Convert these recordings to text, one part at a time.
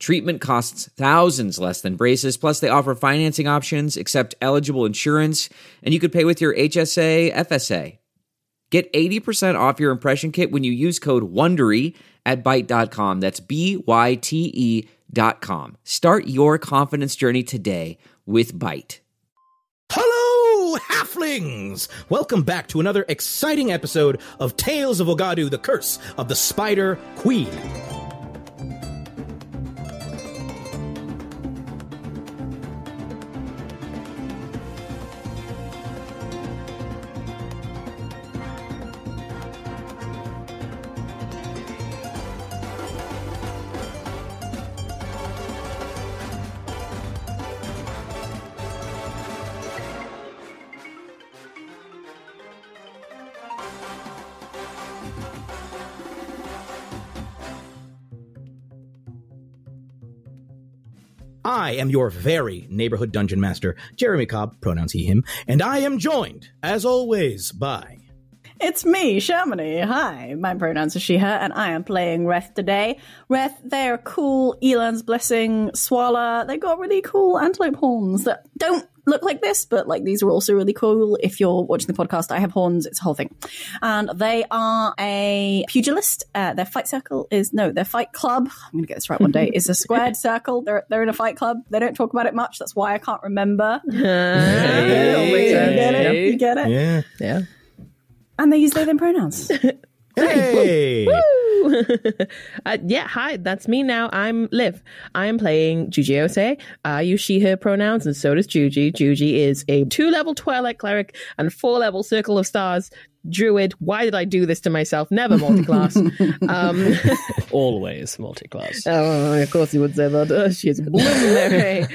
Treatment costs thousands less than braces, plus, they offer financing options, accept eligible insurance, and you could pay with your HSA, FSA. Get 80% off your impression kit when you use code WONDERY at Byte.com. That's B-Y-T-E dot com. Start your confidence journey today with Byte. Hello, halflings! Welcome back to another exciting episode of Tales of Wagadu, the Curse of the Spider Queen. I am your very neighborhood dungeon master, Jeremy Cobb, pronouns he, him, and I am joined, as always, by. It's me, Shamini. Hi, my pronouns are she, her, and I am playing Reth today. Reth, their cool Eland's Blessing Swala. They got really cool antelope horns that don't look like this, but like these are also really cool. If you're watching the podcast, I have horns. It's a whole thing. And they are a pugilist. Uh, their fight circle is, no, their fight club. I'm going to get this right one day. Is a squared circle. They're, they're in a fight club. They don't talk about it much. That's why I can't remember. You get it? You get it? Yeah. Yeah. And they use they them pronouns. Hey! uh, yeah, hi, that's me now. I'm Liv. I am playing Juji Osei. I use she, her pronouns, and so does Juji. Juji is a two level Twilight Cleric and four level Circle of Stars Druid. Why did I do this to myself? Never multi-class. um, Always multi-class. oh, of course you would say that. She is blooming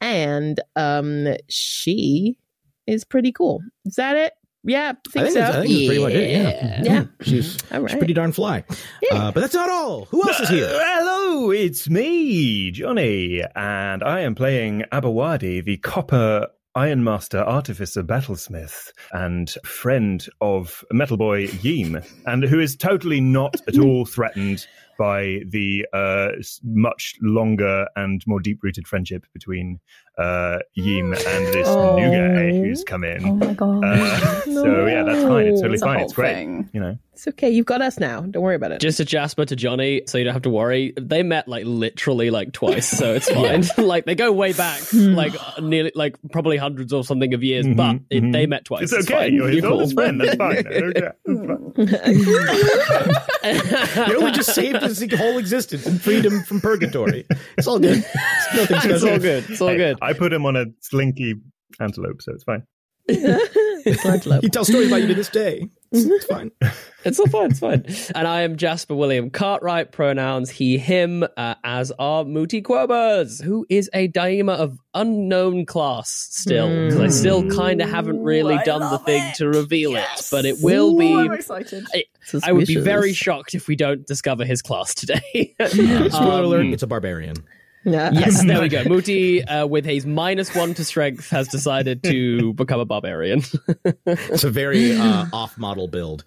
and um, she is pretty cool. Is that it? Yeah, I think, I think so. that's- I think that's pretty much it, yeah. Yeah. She's, All right. she's pretty darn fly. Uh, but that's not all. Who else is here? Uh, hello, it's me, Johnny, and I am playing Aboade, the copper Ironmaster Artificer Battlesmith and friend of Metal Boy Yeem, and who is totally not at all threatened by the uh, much longer and more deep rooted friendship between uh, Yeem and this Oh. new guy who's come in. oh my god. Uh, so yeah, that's fine. It's totally It's fine. It's great. thing. You know. It's okay. You've got us now. Don't worry about it. Just a Jasper to Johnny, so you don't have to worry. They met like literally like twice, so it's fine. like they go way back, like nearly like probably hundreds or something of years, Mhm, but it, mhm. they met twice. It's okay. fine. You're his cool. oldest friend. That's fine. Okay. You only just saved his whole existence and freed him from purgatory. It's all good. It's nothing special. It's all good. It's all Hey, good. I put him on a slinky antelope, so it's fine. He tells stories about you to this day. It's, it's fine. It's all fine. It's fine. And I am Jasper William Cartwright. Pronouns he, him, uh, as are Mooti Qobaa's, who is a Daa'ima of unknown class still. Because I still kind of haven't really I done the thing it. to reveal Yes. it, but it will Ooh, be. I'm excited. I, I would be very shocked if we don't discover his class today. Spoiler Um, alert, it's a barbarian. Yeah. Yes, there we go. Mooti, uh, with his minus one to strength, has decided to become a barbarian. It's a very uh, off-model build.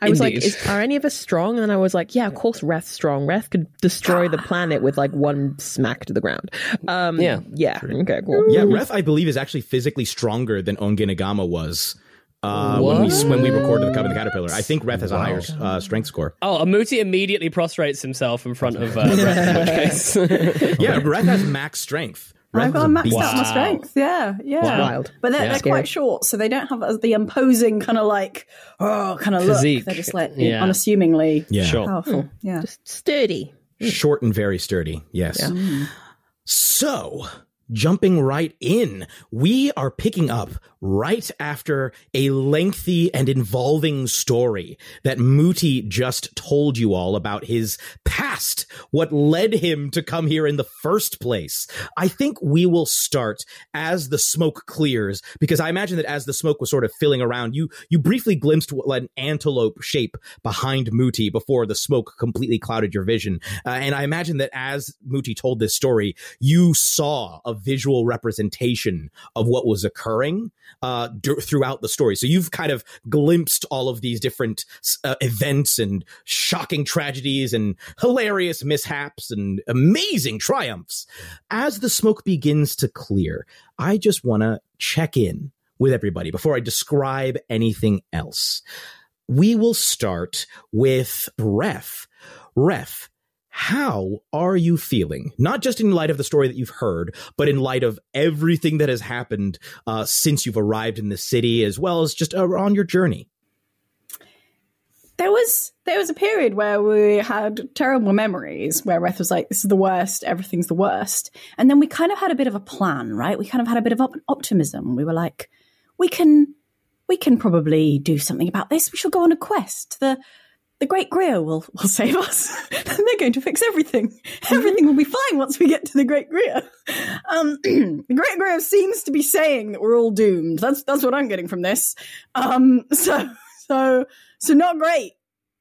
I was like, is, are any of us strong? And then I was like, yeah, of course, Reth's strong. Reth could destroy the planet with like one smack to the ground. Um, Yeah. Yeah. Okay, cool. Yeah, Reth, I believe, is actually physically stronger than Onginagama was uh, when we when we recorded the Cub and the Caterpillar. I think Reth has a higher uh, strength score. Oh, Amuti immediately prostrates himself in front of uh, Reth, in which case. Yeah, Reth has max strength. Reth I've got maxed beast. out my strength. Yeah, yeah. Wild. But they're, Yeah. they're quite short, so they don't have the imposing kind of like, oh, kind of look. They're just like Yeah. unassumingly Yeah, Sure. powerful. Yeah. Just sturdy. short and very sturdy. Yes. Yeah. So jumping right in, we are picking up right after a lengthy and involving story that Mooti just told you all about his past, what led him to come here in the first place. I think we will start as the smoke clears, because I imagine that as the smoke was sort of filling around, you you briefly glimpsed what an antelope shape behind Mooti before the smoke completely clouded your vision. Uh, and I imagine that as Mooti told this story, you saw a visual representation of what was occurring uh, d- throughout the story. So you've kind of glimpsed all of these different uh, events and shocking tragedies and hilarious mishaps and amazing triumphs. As the smoke begins to clear, I just want to check in with everybody before I describe anything else. We will start with Reth. Reth, how are you feeling? Not just in light of the story that you've heard, but in light of everything that has happened uh, since you've arrived in the city, as well as just uh, on your journey. There was there was a period where we had terrible memories where Reth was like, "This is the worst. Everything's the worst," and then we kind of had a bit of a plan, right? We kind of had a bit of op- optimism. We were like, "We can, we can probably do something about this. We shall go on a quest. The the Great Griot will, will save us. They're going to fix everything. Everything will be fine once we get to the Great Griot. Um, the Great Griot seems to be saying that we're all doomed. That's that's what I'm getting from this. Um, so so so not great.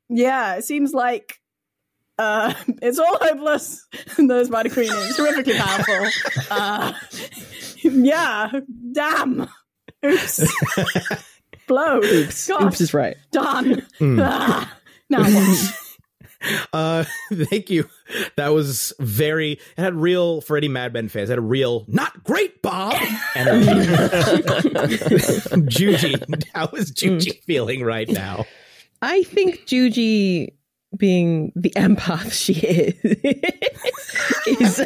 Yeah, it seems like uh, it's all hopeless. Those Spider Queen is terrifically powerful. Uh, yeah, damn. Oops. Blow. Oops. Gosh. Oops is right. Done. Ah. Now what? Uh, thank you. That was very, it had real, for any Mad Men fans, it had a real, not great, Bob, energy. Juji, how is Juji feeling right now? I think Juji, being the empath she is, is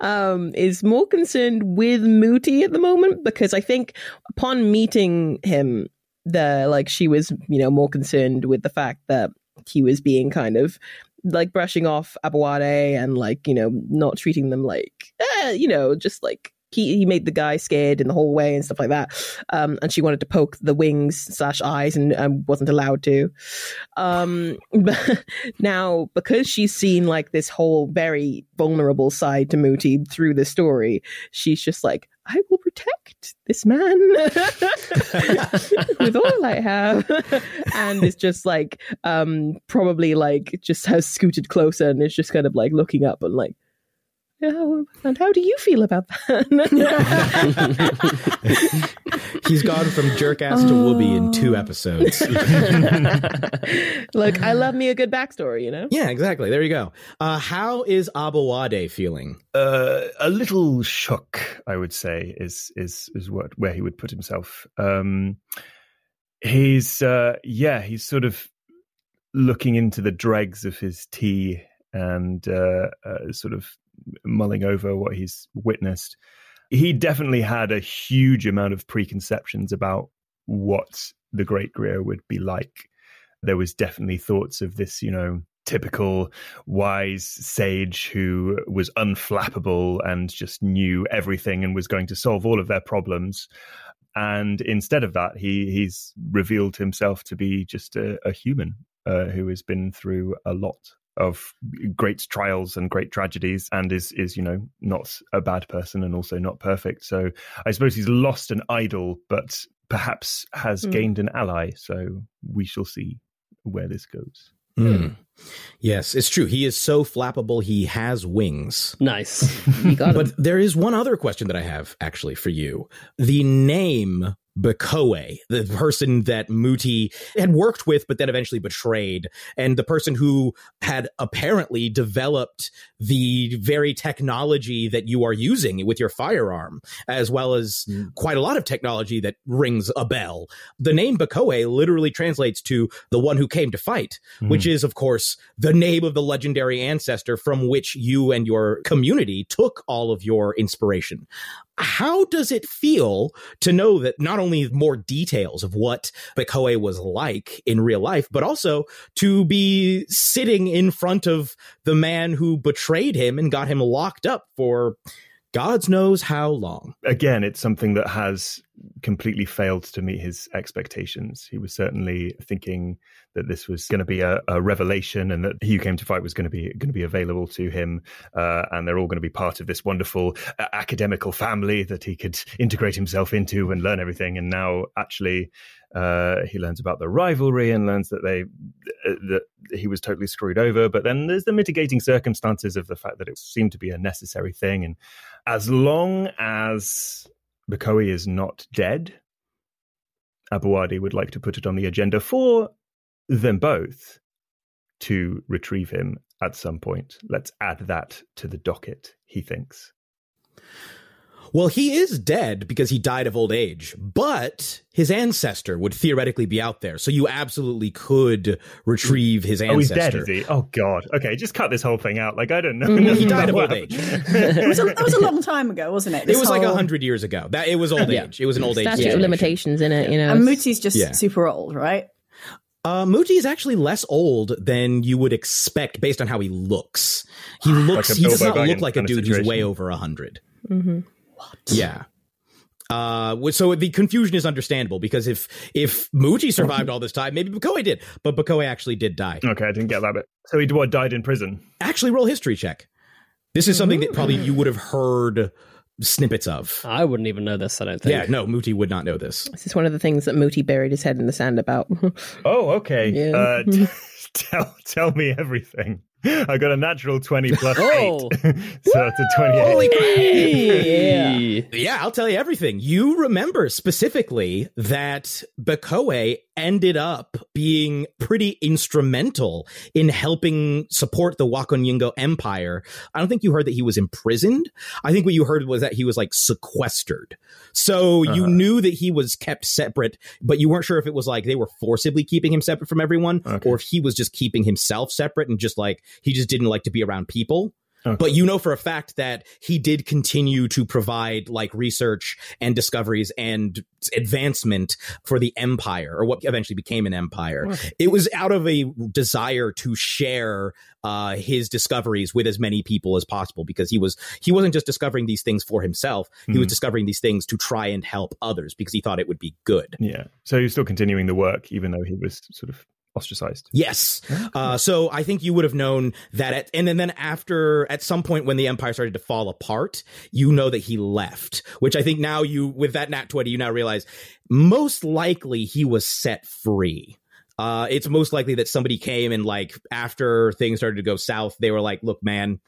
um, is more concerned with Mooti at the moment because I think upon meeting him, the like she was you know more concerned with the fact that he was being kind of like brushing off Aboade and like you know not treating them like eh, you know just like he, he made the guy scared in the hallway and stuff like that. Um, and she wanted to poke the wings slash eyes and um, wasn't allowed to. Um, but now, because she's seen like this whole very vulnerable side to Mooti through the story, she's just like, I will protect this man with all I have. and it's just like, um, probably like just has scooted closer and is just kind of like looking up and like, Oh, and how do you feel about that? He's gone from jerk ass to Whoopi in two episodes. Look, I love me a good backstory, you know? yeah, exactly. There you go. Uh, how is Aboade feeling? Uh, a little shook, I would say, is is is what where he would put himself. Um, he's uh, yeah, he's sort of looking into the dregs of his tea and uh, uh, sort of mulling over what he's witnessed. He definitely had a huge amount of preconceptions about what the Great Griot would be like. There was definitely thoughts of this, you know, typical wise sage who was unflappable and just knew everything and was going to solve all of their problems. And instead of that, he he's revealed himself to be just a, a human uh, who has been through a lot of great trials and great tragedies and is is you know not a bad person and also not perfect so i suppose he's lost an idol but perhaps has mm. gained an ally so we shall see where this goes Mm. Yes, it's true. He is so flappable. He has wings. Nice. but there is one other question that I have actually for you. The name Bekoe, the person that Mooti had worked with, but then eventually betrayed, and the person who had apparently developed the very technology that you are using with your firearm, as well as mm. quite a lot of technology that rings a bell. The name Bekoe literally translates to the one who came to fight, mm. which is, of course, the name of the legendary ancestor from which you and your community took all of your inspiration how does it feel to know that not only more details of what Bekoe was like in real life, but also to be sitting in front of the man who betrayed him and got him locked up for God's knows how long. again, it's something that has completely failed to meet his expectations. He was certainly thinking that this was going to be a, a revelation, and that he who came to fight was going to be going to be available to him, uh, and they're all going to be part of this wonderful uh, academical family that he could integrate himself into and learn everything. And now, actually, uh, he learns about the rivalry and learns that they uh, that he was totally screwed over. But then there's the mitigating circumstances of the fact that it seemed to be a necessary thing, and as long as Bakoe is not dead, Aboade would like to put it on the agenda for them both to retrieve him at some point. Let's add that to the docket, he thinks. Well, he is dead because he died of old age, but his ancestor would theoretically be out there. So you absolutely could retrieve his ancestor. Oh, he's dead, is he? Oh, God. Okay, just cut this whole thing out. Like, I don't know. Mm, he died of old age. It was, a, that was a long time ago, wasn't it? It This was like a hundred years ago. That it was old Yeah. age. It was an old age. Statute of limitations in it, you know. And it's- Mooti's just Yeah. super old, right? Uh, Mooti is actually less old than you would expect based on how he looks. He looks. a he does not look like a kind of dude who's way over a hundred. Mhm. Yeah. Uh, so the confusion is understandable because if if Muji survived all this time, maybe Bakoe did, but Bakoe actually did die. Okay, I didn't get that bit. So he what, died in prison? Actually, roll history check. This is something that probably you would have heard snippets of. I wouldn't even know this. I don't think. Yeah, no, Mooti would not know this. This is one of the things that Mooti buried his head in the sand about. Oh, okay. Yeah. Uh, t- tell tell me everything. I got a natural twenty plus Oh. eight, so it's a twenty-eight. Holy crap! Yeah. Yeah, I'll tell you everything. You remember specifically that Bakoe ended up being pretty instrumental in helping support the Wakonyingo Empire. I don't think you heard that he was imprisoned. I think what you heard was that he was like sequestered. So you Uh-huh. knew that he was kept separate, but you weren't sure if it was like they were forcibly keeping him separate from everyone Okay. or if he was just keeping himself separate and just like he just didn't like to be around people. Okay. But you know for a fact that he did continue to provide like research and discoveries and advancement for the empire or what eventually became an empire. It was out of a desire to share uh, his discoveries with as many people as possible because he was he wasn't just discovering these things for himself. He was Mhm. discovering these things to try and help others because he thought it would be good. Yeah. So he was still continuing the work, even though he was sort of ostracized. Yes. Uh, so I think you would have known that at, and then, then after, at some point when the empire started to fall apart, you know that he left, which I think now you, with that nat 20, you now realize most likely he was set free. Uh, it's most likely that somebody came and like after things started to go south, they were like, look, man,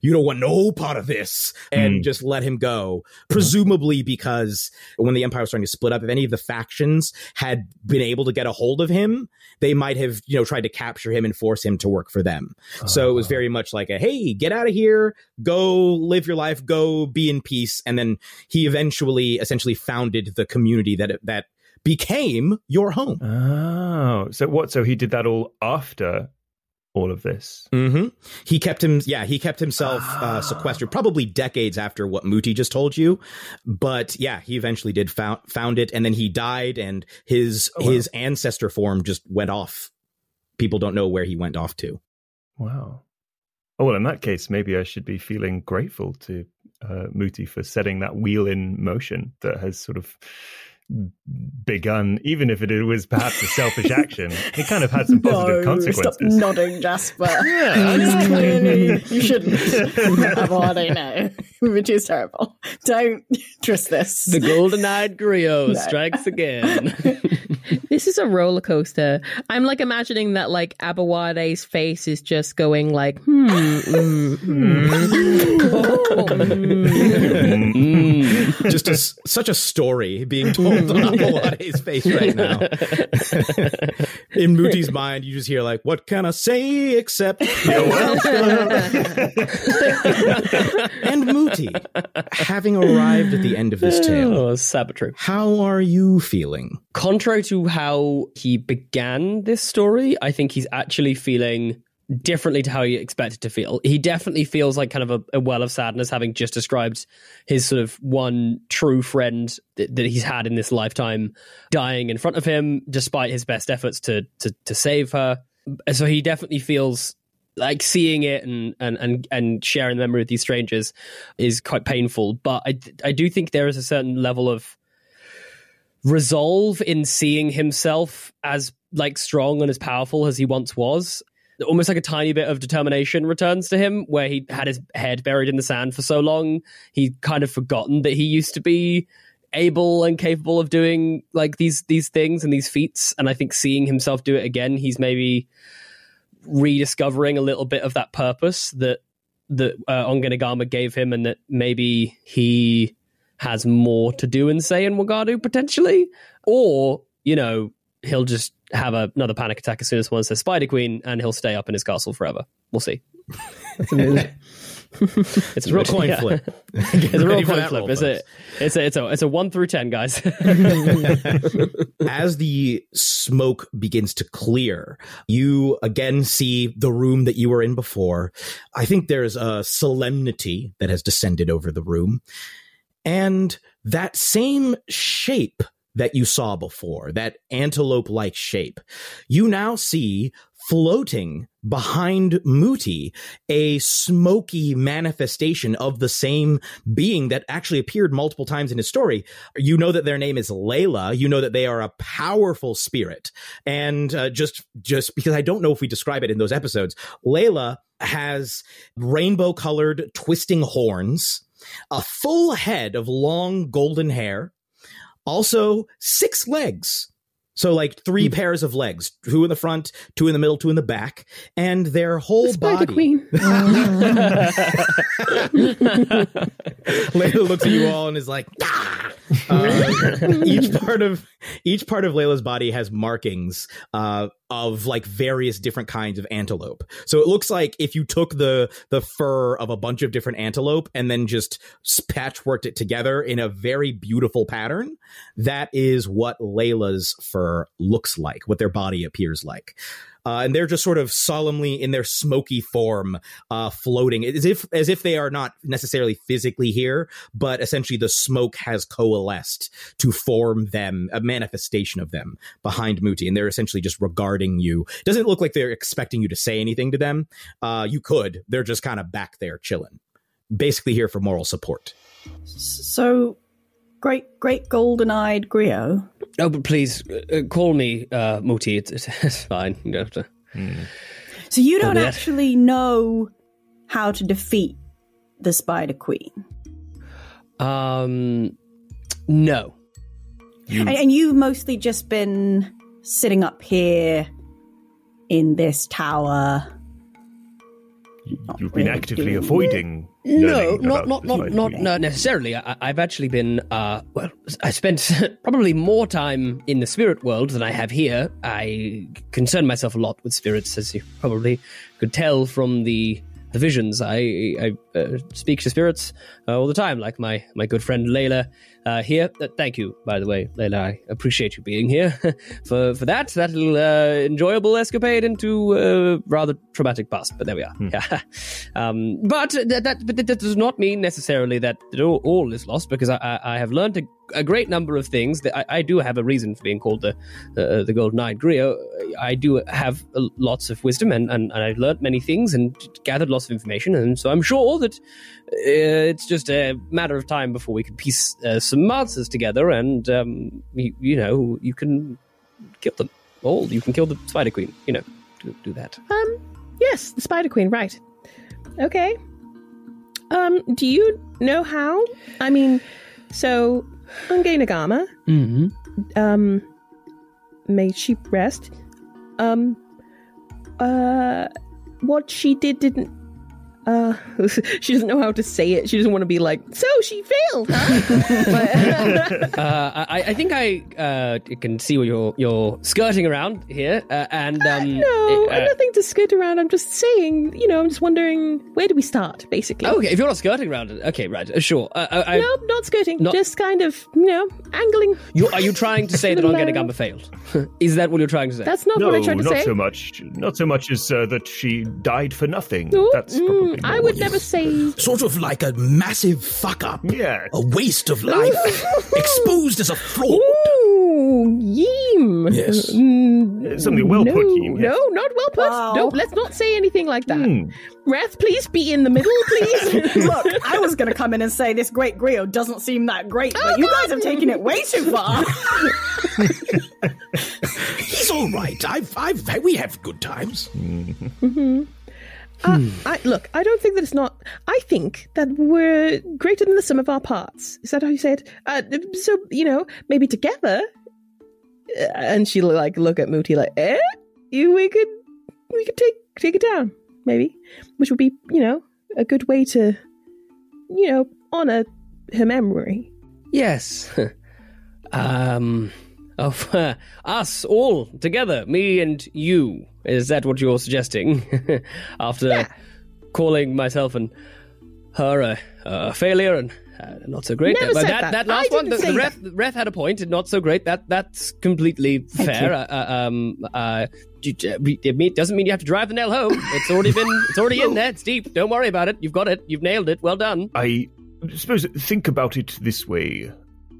you don't want no part of this and Hmm. just let him go. Presumably because when the empire was starting to split up, if any of the factions had been able to get a hold of him, they might have, you know, tried to capture him and force him to work for them. So it was very much like a, hey, get out of here, go live your life, go be in peace. And then he eventually essentially founded the community that, that became your home. Oh, so what? So he did that all after all of this. hmm He kept him, yeah, he kept himself Ah. uh, sequestered, probably decades after what Mooti just told you. But yeah, he eventually did found found it, and then he died, and his Oh, wow. his ancestor form just went off. People don't know where he went off to. Wow. Oh well, in that case, maybe I should be feeling grateful to uh, Mooti for setting that wheel in motion that has sort of begun, even if it was perhaps a selfish action. It kind of had some positive no, consequences. Stop nodding, Jasper. Yeah, I know. Clearly, you shouldn't. I've already know. Which is terrible. Don't trust this. The golden eyed griot No. strikes again. This is a roller coaster. I'm like imagining that like Aboade's face is just going like, hmm, mm, mm, oh, mm. Mm. just a s such a story being told on Aboade's face right now. In Mooti's mind, you just hear like, "What can I say except you're welcome?" and Mooti, having arrived at the end of this tale, Oh, how are you feeling? Contrary to how he began this story, I think he's actually feeling differently to how he expected to feel. He definitely feels like kind of a, a well of sadness, having just described his sort of one true friend that, that he's had in this lifetime dying in front of him, despite his best efforts to to, to save her. So he definitely feels like seeing it and and and and sharing the memory with these strangers is quite painful. But I I do think there is a certain level of resolve in seeing himself as like strong and as powerful as he once was. Almost like a tiny bit of determination returns to him, where he had his head buried in the sand for so long, he kind of forgotten that he used to be able and capable of doing like these these things and these feats. And I think seeing himself do it again, he's maybe rediscovering a little bit of that purpose that that uh, Ongenagama gave him, and that maybe he has more to do and say in Wagadu potentially, or you know he'll just have a, another panic attack as soon as one says Spider Queen, and he'll stay up in his castle forever. We'll see. it's a real coin yeah. flip. It's a real coin flip. roll, It's a, it's a it's a it's a one through ten, guys. As the smoke begins to clear, you again see the room that you were in before. I think there's a solemnity that has descended over the room. And that same shape that you saw before, that antelope like shape, you now see floating behind Mooti a smoky manifestation of the same being that actually appeared multiple times in his story. You know that their name is Layla. You know that they are a powerful spirit. And uh, just just because I don't know if we describe it in those episodes, Layla has rainbow colored twisting horns, a full head of long golden hair, also six legs. So like three pairs of legs, two in the front, two in the middle, two in the back, and their whole Spider body. Queen. Layla looks at you all and is like, "Ah!" Uh, each part of each part of Layla's body has markings uh, of like various different kinds of antelope. So it looks like if you took the the fur of a bunch of different antelope and then just patchworked it together in a very beautiful pattern, that is what Layla's fur looks like, what their body appears like. Uh, and they're just sort of solemnly in their smoky form, uh, floating as if as if they are not necessarily physically here, but essentially the smoke has coalesced to form them a manifestation of them behind Mooti, and they're essentially just regarding you. Doesn't look like they're expecting you to say anything to them. Uh, you could. They're just kind of back there chilling, basically here for moral support. So, great, great golden eyed Griot. oh, but please uh, call me uh, Mooti. It's, it's, it's fine. You don't have to. So, you don't actually know how to defeat the Spider Queen. Um, no. And, and you've mostly just been sitting up here in this tower. You've been really actively avoiding. No, not not not not not necessarily. I, I've actually been uh well, I spent probably more time in the spirit world than I have here. I concern myself a lot with spirits, as you probably could tell from the the visions. I I uh, speak to spirits uh, all the time, like my my good friend Layla uh, here. Uh, thank you, by the way, Layla. I appreciate you being here for for that that little uh, enjoyable escapade into uh, rather traumatic past. But there we are. Yeah. um, but that, that but that does not mean necessarily that all, all is lost because I, I, I have learned a, a great number of things. That I, I do have a reason for being called the uh, the Golden Eyed Griot. I do have lots of wisdom and, and, and I've learned many things and gathered lots of information. And so I'm sure that uh, it's just a matter of time before we can piece uh, some answers together and, um, you, you know, you can kill them all. You can kill the Spider Queen, you know, do, do that. Um, yes, the Spider Queen, right. Okay. Um, do you know how? I mean, so Unge Nagama, Mm-hmm. um, may she rest. Um, uh, what she did didn't. Uh, she doesn't know how to say it. She doesn't want to be like, so she failed, huh? but, Uh, I, I think I uh, can see where you're you're skirting around here, uh, and um, no, uh, nothing to skirt around. I'm just saying, you know, I'm just wondering where do we start, basically. okay, if you're not skirting around it, okay, right, uh, sure. Uh, I, I, no, not skirting. not- Just kind of, you know, angling. you, are you trying to say that Little, uh, Ongenagamba failed? Is that what you're trying to say? That's not No, what I tried to not say. so much. Not so much as uh, that she died for nothing. No, That's probably mm, more I what would you- never say. Sort of like a massive fuck up, Yeah. a waste of life, exposed as a fraud. Ooh, yee, scheme. Yes. Mm, Something well no, put, Keen, yes. No, not well put. Wow. No, let's not say anything like that. Hmm. Wrath, please be in the middle, please. Look, I was going to come in and say this great griot doesn't seem that great, but you guys have taken it way too far. He's all right. I've, I've, we have good times. Uh, I, look, I don't think that it's not. I think that we're greater than the sum of our parts. Is that how you say it? Uh, so you know, maybe together. Uh, and she like look at Mooti like, eh? You, we could, we could take take it down, maybe, which would be you know a good way to, you know, honor her memory. Yes. um, of uh, us all together, me and you. Is that what you're suggesting? After calling myself and her a, a failure and uh, not so great. Never But said that, that. last I one, didn't the, say the ref, the ref had a point. and Not so great. That that's completely fair. Uh, uh, um, uh, d- d- it doesn't mean you have to drive the nail home. It's already been. It's already in there. It's deep. Don't worry about it. You've got it. You've nailed it. Well done. I suppose think about it this way.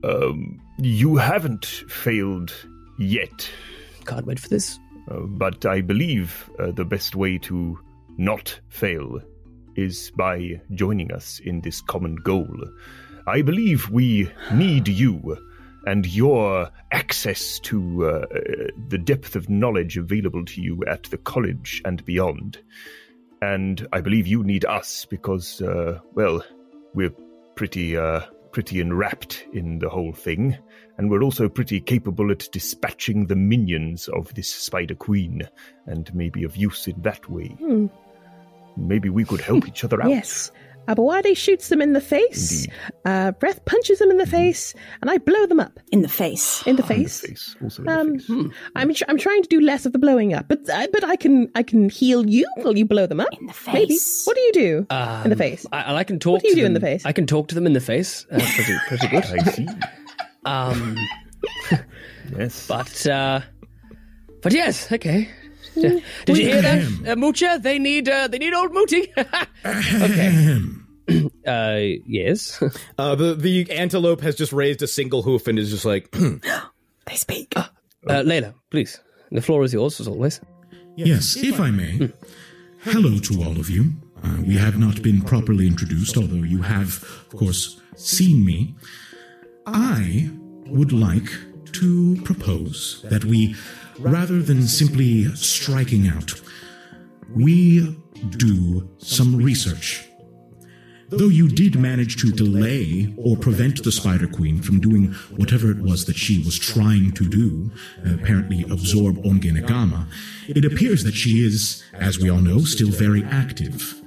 Um, you haven't failed yet, Can't wait for this. Uh, but I believe uh, the best way to not fail is by joining us in this common goal. I believe we need you and your access to uh, the depth of knowledge available to you at the college and beyond. And I believe you need us because, uh, well, we're pretty, uh, pretty enwrapped in the whole thing, and we're also pretty capable at dispatching the minions of this Spider Queen, and maybe of use in that way. Hmm. Maybe we could help each other out. Yes. Aboade shoots them in the face. Uh, Breath punches them in the face, and I blow them up In the face. in the In the face. face, also in the Um, face. I'm tr- I'm trying to do less of the blowing up, but I, but I can I can heal you while you blow them up. In the Maybe. face. What do you do Um, in the face? I, I can talk. What do you to do in them- the face? I can talk to them in the face. Uh, pretty, pretty good. I see. Um, Yes. but uh, but yes, okay. Did you hear that, uh, Moocha? They need uh, they need old Mooti. okay. uh, yes. Uh, the, the antelope has just raised a single hoof and is just like, They speak. Uh, Layla, please. The floor is yours as always. Yes, if I may. Hello to all of you. Uh, we have not been properly introduced, although you have, of course, seen me. I would like to propose that we, rather than simply striking out, we do some research. Though you did manage to delay or prevent the Spider Queen from doing whatever it was that she was trying to do, apparently absorb Ongenagama, it appears that she is, as we all know, still very active.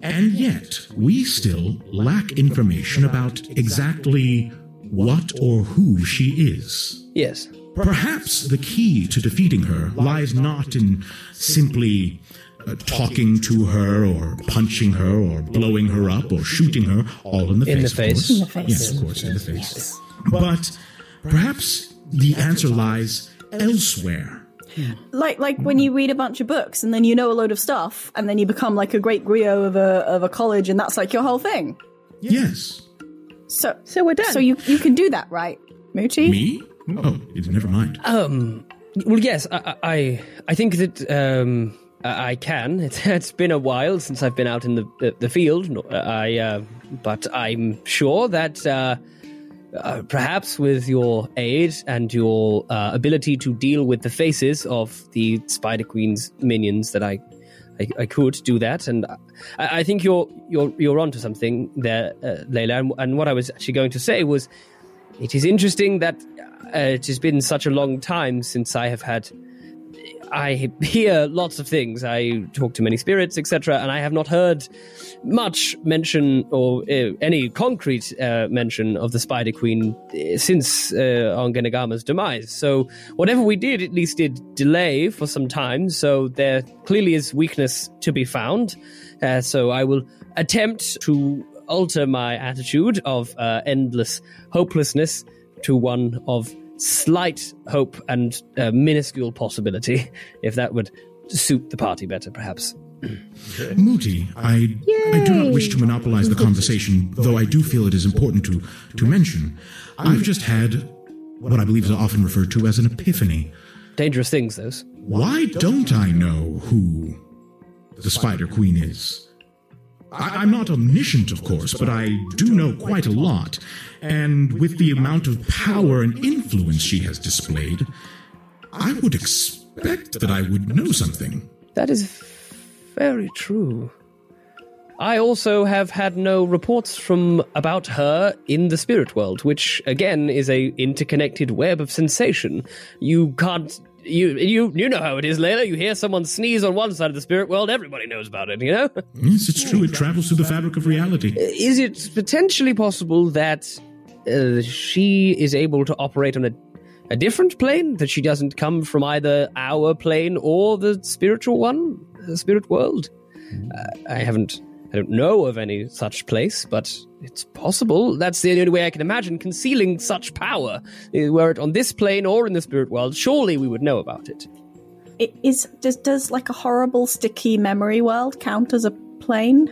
And yet, we still lack information about exactly what or who she is. Yes. Perhaps the key to defeating her lies not in simply uh, talking to her or punching her or blowing her up or shooting her all in the In the face. of course. In the face. Yes, of course, in the face. But perhaps the answer lies elsewhere. Like like when you read a bunch of books and then you know a load of stuff and then you become like a great griot of a of a college and that's like your whole thing. Yes. So So we're done. so you you can do that, right, Moochie? Me? Oh, it- never mind. Um. Well, yes. I. I. I think that. Um. I I can. It's, it's been a while since I've been out in the the, the field. No, I. Uh, but I'm sure that. Uh, uh, perhaps with your aid and your uh, ability to deal with the faces of the Spider Queen's minions, that I, I, I could do that, and I, I think you're you're you're onto something there, uh, Layla. And, and what I was actually going to say was, it is interesting that uh, it has been such a long time since I have had. I hear lots of things. I talk to many spirits, etc., and I have not heard much mention or uh, any concrete uh, mention of the Spider Queen uh, since uh, Ongenagama's demise. So whatever we did, at least did delay for some time. So there clearly is weakness to be found. Uh, so I will attempt to alter my attitude of uh, endless hopelessness to one of slight hope and uh, minuscule possibility, if that would suit the party better, perhaps. Moody, I, I do not wish to monopolize the conversation, though I do feel it is important to, to mention. I've just had what I believe is often referred to as an epiphany. Dangerous things, those. Why don't I know who the Spider Queen is? I- I'm not omniscient, of course, but I do know quite a lot. And with the amount of power and influence she has displayed, I would expect that I would know something. That is very true. I also have had no reports from about her in the spirit world, which again is a interconnected web of sensation. You can't you you you know how it is, Layla. You hear someone sneeze on one side of the spirit world, everybody knows about it, you know? Yes, it's true. It travels through the fabric of reality. Is it potentially possible that uh, she is able to operate on a a different plane that she doesn't come from either our plane or the spiritual one, the spirit world? Uh, I haven't I don't know of any such place, but it's possible. That's the only way I can imagine concealing such power. Uh, Were it on this plane or in the spirit world, surely we would know about it. It is does does like a horrible sticky memory world count as a plane?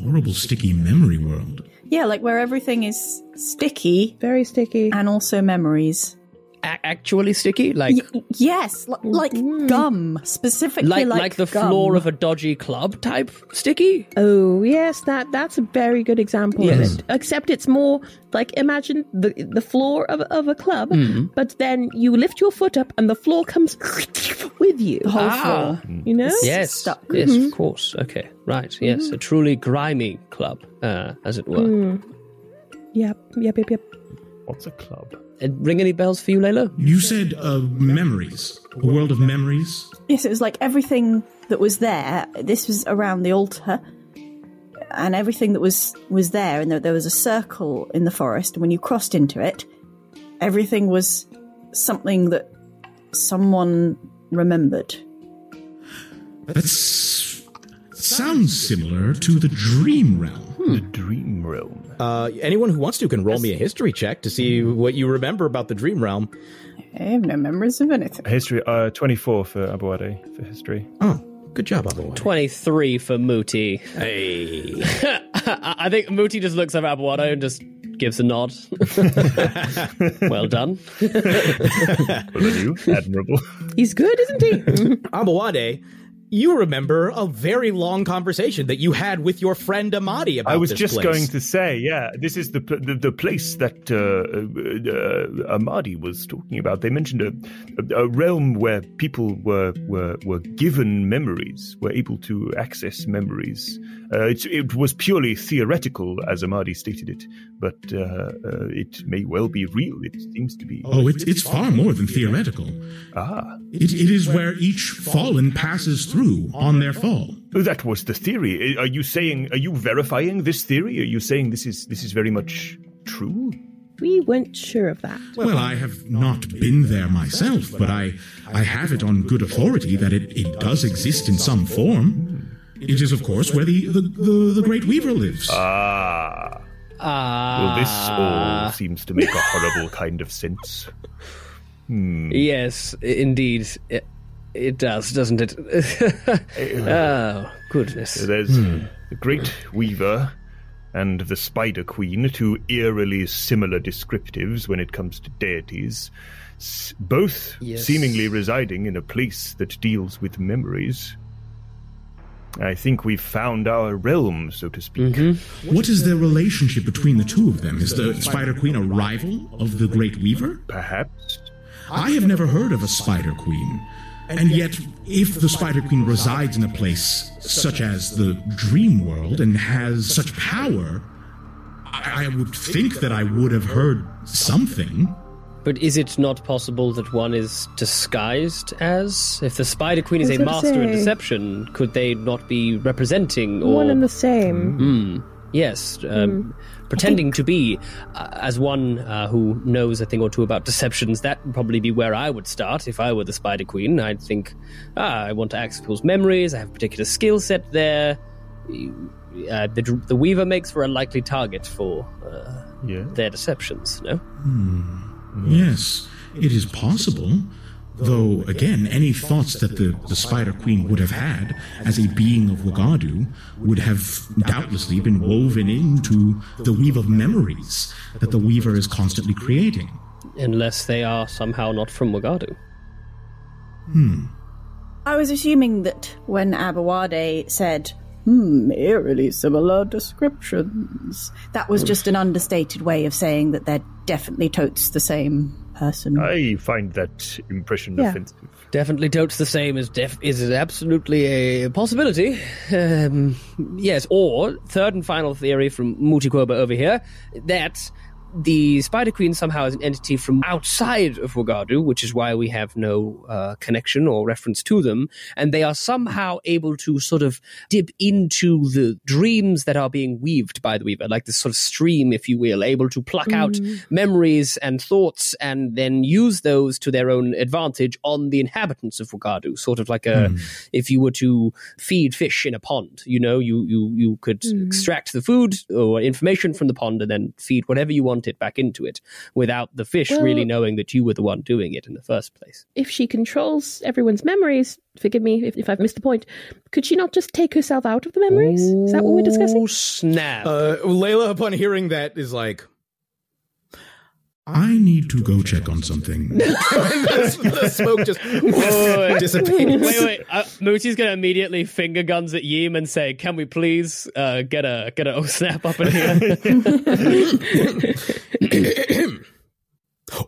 Horrible sticky memory world. Yeah, like where everything is sticky Very sticky. and also memories. A- actually sticky, like Y- yes, li- like gum, specifically like like like the gum. floor of a dodgy club type sticky. Oh yes, that that's a very good example Yes. of it. Except it's more like imagine the the floor of of a club, Mm-hmm. but then you lift your foot up and the floor comes with you. the whole Ah. floor. You know? Yes, stuck. yes, of course. Okay, right. Yes, a truly grimy club, uh, as it were. Yep. Yep. Yep. Yep. What's a club? Ring any bells for you, Layla? You said uh, memories. A world of memories? Yes, it was like everything that was there. This was around the altar, and everything that was was there, and there, there was a circle in the forest. And when you crossed into it, everything was something that someone remembered. That sounds similar to the dream realm. The dream realm. Uh, anyone who wants to can roll me a history check to see what you remember about the dream realm. I have no memories of anything. History, uh, 24 for Aboade for history. Oh, good job, Abu. 23 for Mooti. Hey. I I think Mooti just looks over Aboade and just gives a nod. well done. Well, are you? Admirable. He's good, isn't he? Aboade, you remember a very long conversation that you had with your friend Amadi about this. I was this just place. going to say, yeah, this is the the, the place that uh, uh, Amadi was talking about. They mentioned a, a, a realm where people were, were were given memories, were able to access memories. Uh, it, it was purely theoretical, as Amadi stated it, but uh, uh, it may well be real. It seems to be. Oh, it's it's far more than theoretical. Ah, It, it is where each fallen passes through on their fall. that was the theory. Are you saying? Are you verifying this theory? Are you saying this is this is very much true? we weren't sure of that. Well, I have not been there myself, but I I have it on good authority that it, it does exist in some form. It is, of course, where the the, the, the Great Weaver lives. Ah. Well, this all seems to make a horrible kind of sense. Yes, i- indeed. It, it does, doesn't it? oh, goodness. There's hmm. the Great Weaver and the Spider Queen, two eerily similar descriptives when it comes to deities, both Yes. seemingly residing in a place that deals with memories. I think we've found our realm, so to speak. Mm-hmm. What is the relationship between the two of them? Is the Spider Queen a rival of the Great Weaver? Perhaps. I have never heard of a Spider Queen. And yet, if the Spider Queen resides in a place such as the Dream World and has such power, I, I would think that I would have heard something. But is it not possible that one is disguised as? If the Spider Queen is a master in deception, could they not be representing or One and the same. Mm, yes, um, pretending to be uh, as one uh, who knows a thing or two about deceptions? That would probably be where I would start if I were the Spider Queen. I'd think, ah, I want to access people's memories. I have a particular skill set there. Uh, the, the Weaver makes for a likely target for uh, Yeah. their deceptions. No. Yes, it is possible. Though, again, any thoughts that the, the Spider Queen would have had as a being of Wagadu would have doubtlessly been woven into the weave of memories that the Weaver is constantly creating. unless they are somehow not from Wagadu. Hmm. I was assuming that when Aboade said, hmm, eerily similar descriptions, that was just an understated way of saying that they're definitely totes the same person. I find that impression Yeah. offensive. Definitely totes the same is def- is absolutely a possibility. Um, yes, or third and final theory from Mooti Qobaa over here that the Spider Queen somehow is an entity from outside of Wagadu, which is why we have no uh, connection or reference to them, and they are somehow able to sort of dip into the dreams that are being weaved by the Weaver, like this sort of stream, if you will, able to pluck mm. out memories and thoughts and then use those to their own advantage on the inhabitants of Wagadu. Sort of like a, mm. if you were to feed fish in a pond, you know, you you you could mm. extract the food or information from the pond and then feed whatever you wanted back into it, without the fish Well- really knowing that you were the one doing it in the first place. If she controls everyone's memories, forgive me if, if I've missed the point, could she not just take herself out of the memories? Is that what we're discussing? Oh snap! Uh, Layla, upon hearing that, is like, I need to go check on something. the, the smoke just wait. dissipates. wait, wait. Uh, Mooti's gonna immediately finger guns at Yim and say, "Can we please uh, get a get a oh snap up in here?"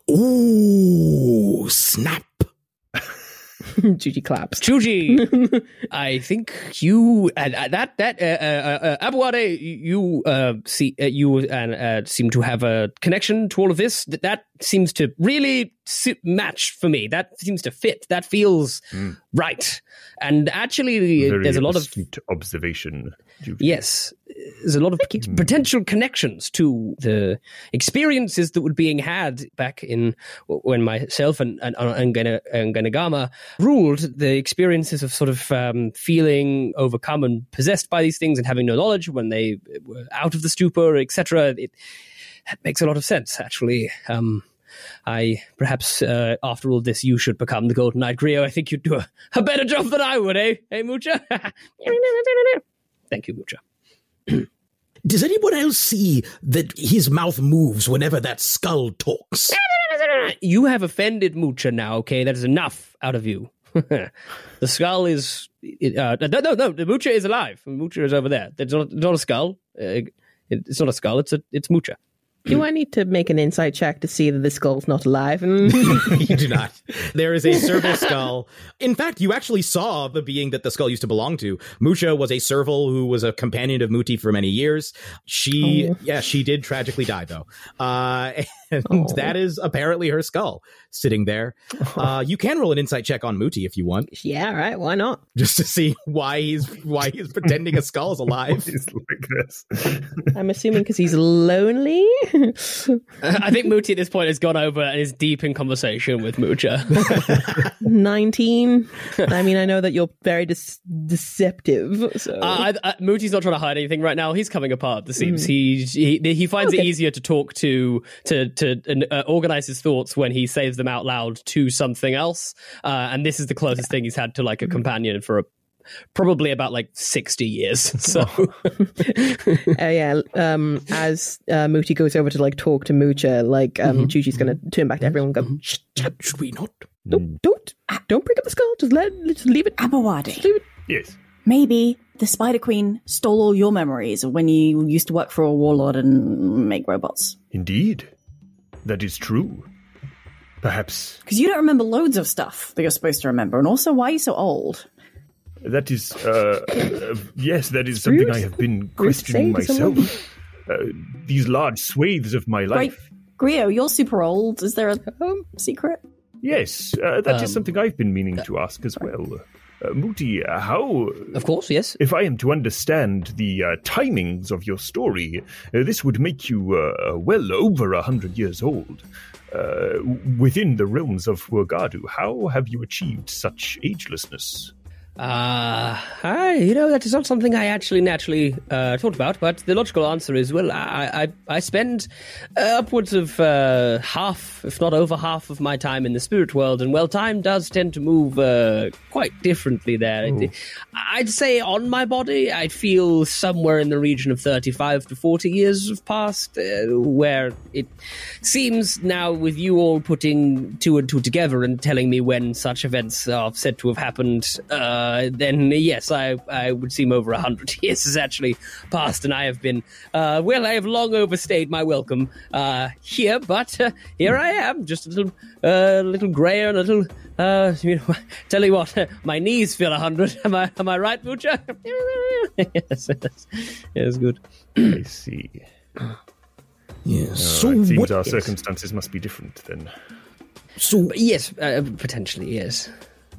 Ooh, snap. Juji claps. Juji, I think you uh, uh, that that uh, uh, uh, Aboade, you uh, see uh, you uh, uh, seem to have a connection to all of this. That that seems to really si- match for me. That seems to fit. That feels right. And actually, Very there's a lot of observation. Juji. Yes, there's a lot of potential connections to the experiences that were being had back in when myself and and, and, Gana- and Ganagama ruled. The experiences of sort of um, feeling overcome and possessed by these things and having no knowledge when they were out of the stupor, etc. It that makes a lot of sense, actually. Um, I perhaps uh, after all this, you should become the Golden-Eyed Griot. I think you'd do a, a better job than I would, eh? Hey, Mucha. Thank you, Mucha. Does anyone else see that his mouth moves whenever that skull talks? You have offended Mucha now, okay? That is enough out of you. the skull is. Uh, no, no, no. The Mucha is alive. Mucha is over there. It's not, not a skull. Uh, it's not a skull. It's a. It's Mucha. Do I need to make an insight check to see that the skull's not alive? Mm. you do not. There is a serval skull. In fact, you actually saw the being that the skull used to belong to. Musha was a serval who was a companion of Mooti for many years. She, yeah, she did tragically die though. Uh, and that is apparently her skull sitting there. Uh, you can roll an insight check on Mooti if you want, yeah, right. Why not? just to see why he's why he's pretending a skull is alive. It's like this. I'm assuming because he's lonely. I think Mooti at this point has gone over and is deep in conversation with Mucha. 19. I mean, I know that you're very dis- deceptive. So. Uh, I, I, Mooti's not trying to hide anything right now. He's coming apart at the seams. He, he he finds it easier to talk to to to uh, organize his thoughts when he says them out loud to something else. Uh, and this is the closest thing he's had to like a companion for a, probably about like sixty years. So Uh, yeah, um, as uh, Mooti goes over to like talk to Mucha, like um, Juji's going to turn back to everyone and go, Shh, Should we not? don't, don't, don't bring up the skull. Just let, just leave it. Aboade. Leave it. Yes. Maybe the Spider Queen stole all your memories of when you used to work for a warlord and make robots. Indeed. That is true. Perhaps Because you don't remember loads of stuff that you're supposed to remember, and also why are you so old? that is, uh, uh, yes, that is something I have been questioning say to someone. myself. Uh, these large swathes of my Great. life. Griot, you're super old. Is there a secret? Yes, uh, that is Um, something I've been meaning to ask as well. Uh, Mooti, uh, how of course, yes. If I am to understand the uh, timings of your story, uh, this would make you uh, well over a hundred years old. Uh, within the realms of Wagadu, how have you achieved such agelessness? Uh, I, you know, that is not something I actually naturally uh, thought about, but the logical answer is well, I, I, I spend uh, upwards of uh, half, if not over half, of my time in the spirit world, and well, time does tend to move uh, quite differently there. I'd say on my body, I'd feel somewhere in the region of 35 to 40 years have passed, uh, where it seems now with you all putting two and two together and telling me when such events are said to have happened, uh, then yes, I, I would seem over a hundred years has actually passed, and I have been, uh, well, I have long overstayed my welcome uh, here, but uh, here I am, just a little, uh, little grayer, a little. Uh, you know, tell you what, my knees feel a hundred. Am I? Am I right, Butcher? yes, yes, yes, good. I see. Yes. So it seems what- our yes. circumstances must be different then. So, Yes, uh, potentially, yes.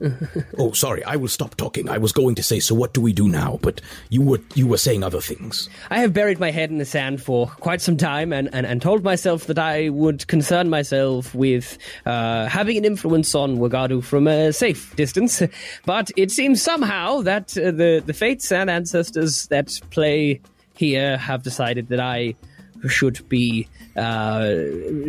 oh, sorry. I will stop talking. I was going to say, so what do we do now? But you were you were saying other things. I have buried my head in the sand for quite some time and, and, and told myself that I would concern myself with uh, having an influence on Wagadu from a safe distance. But it seems somehow that uh, the, the fates and ancestors that play here have decided that I should be uh,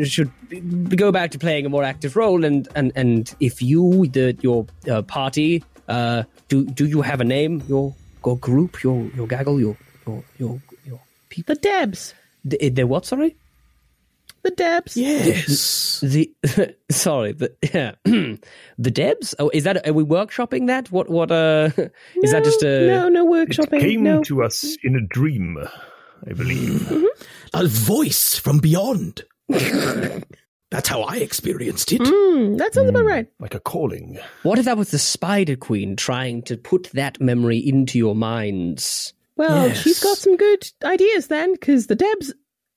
should be- go back to playing a more active role and and, and if you the your uh, party uh, do do you have a name your your group your your gaggle your your your your people The Debs. the, the what sorry The Debs. Yes. the sorry the yeah the Debs oh is that are we workshopping that what what uh is that just a No, no It workshopping. came no. to us in a dream, I believe. A voice from beyond. That's how I experienced it. Hmm, that sounds about right. like a calling. what if that was the Spider Queen trying to put that memory into your minds Well, Yes. she's got some good ideas then, because the Debs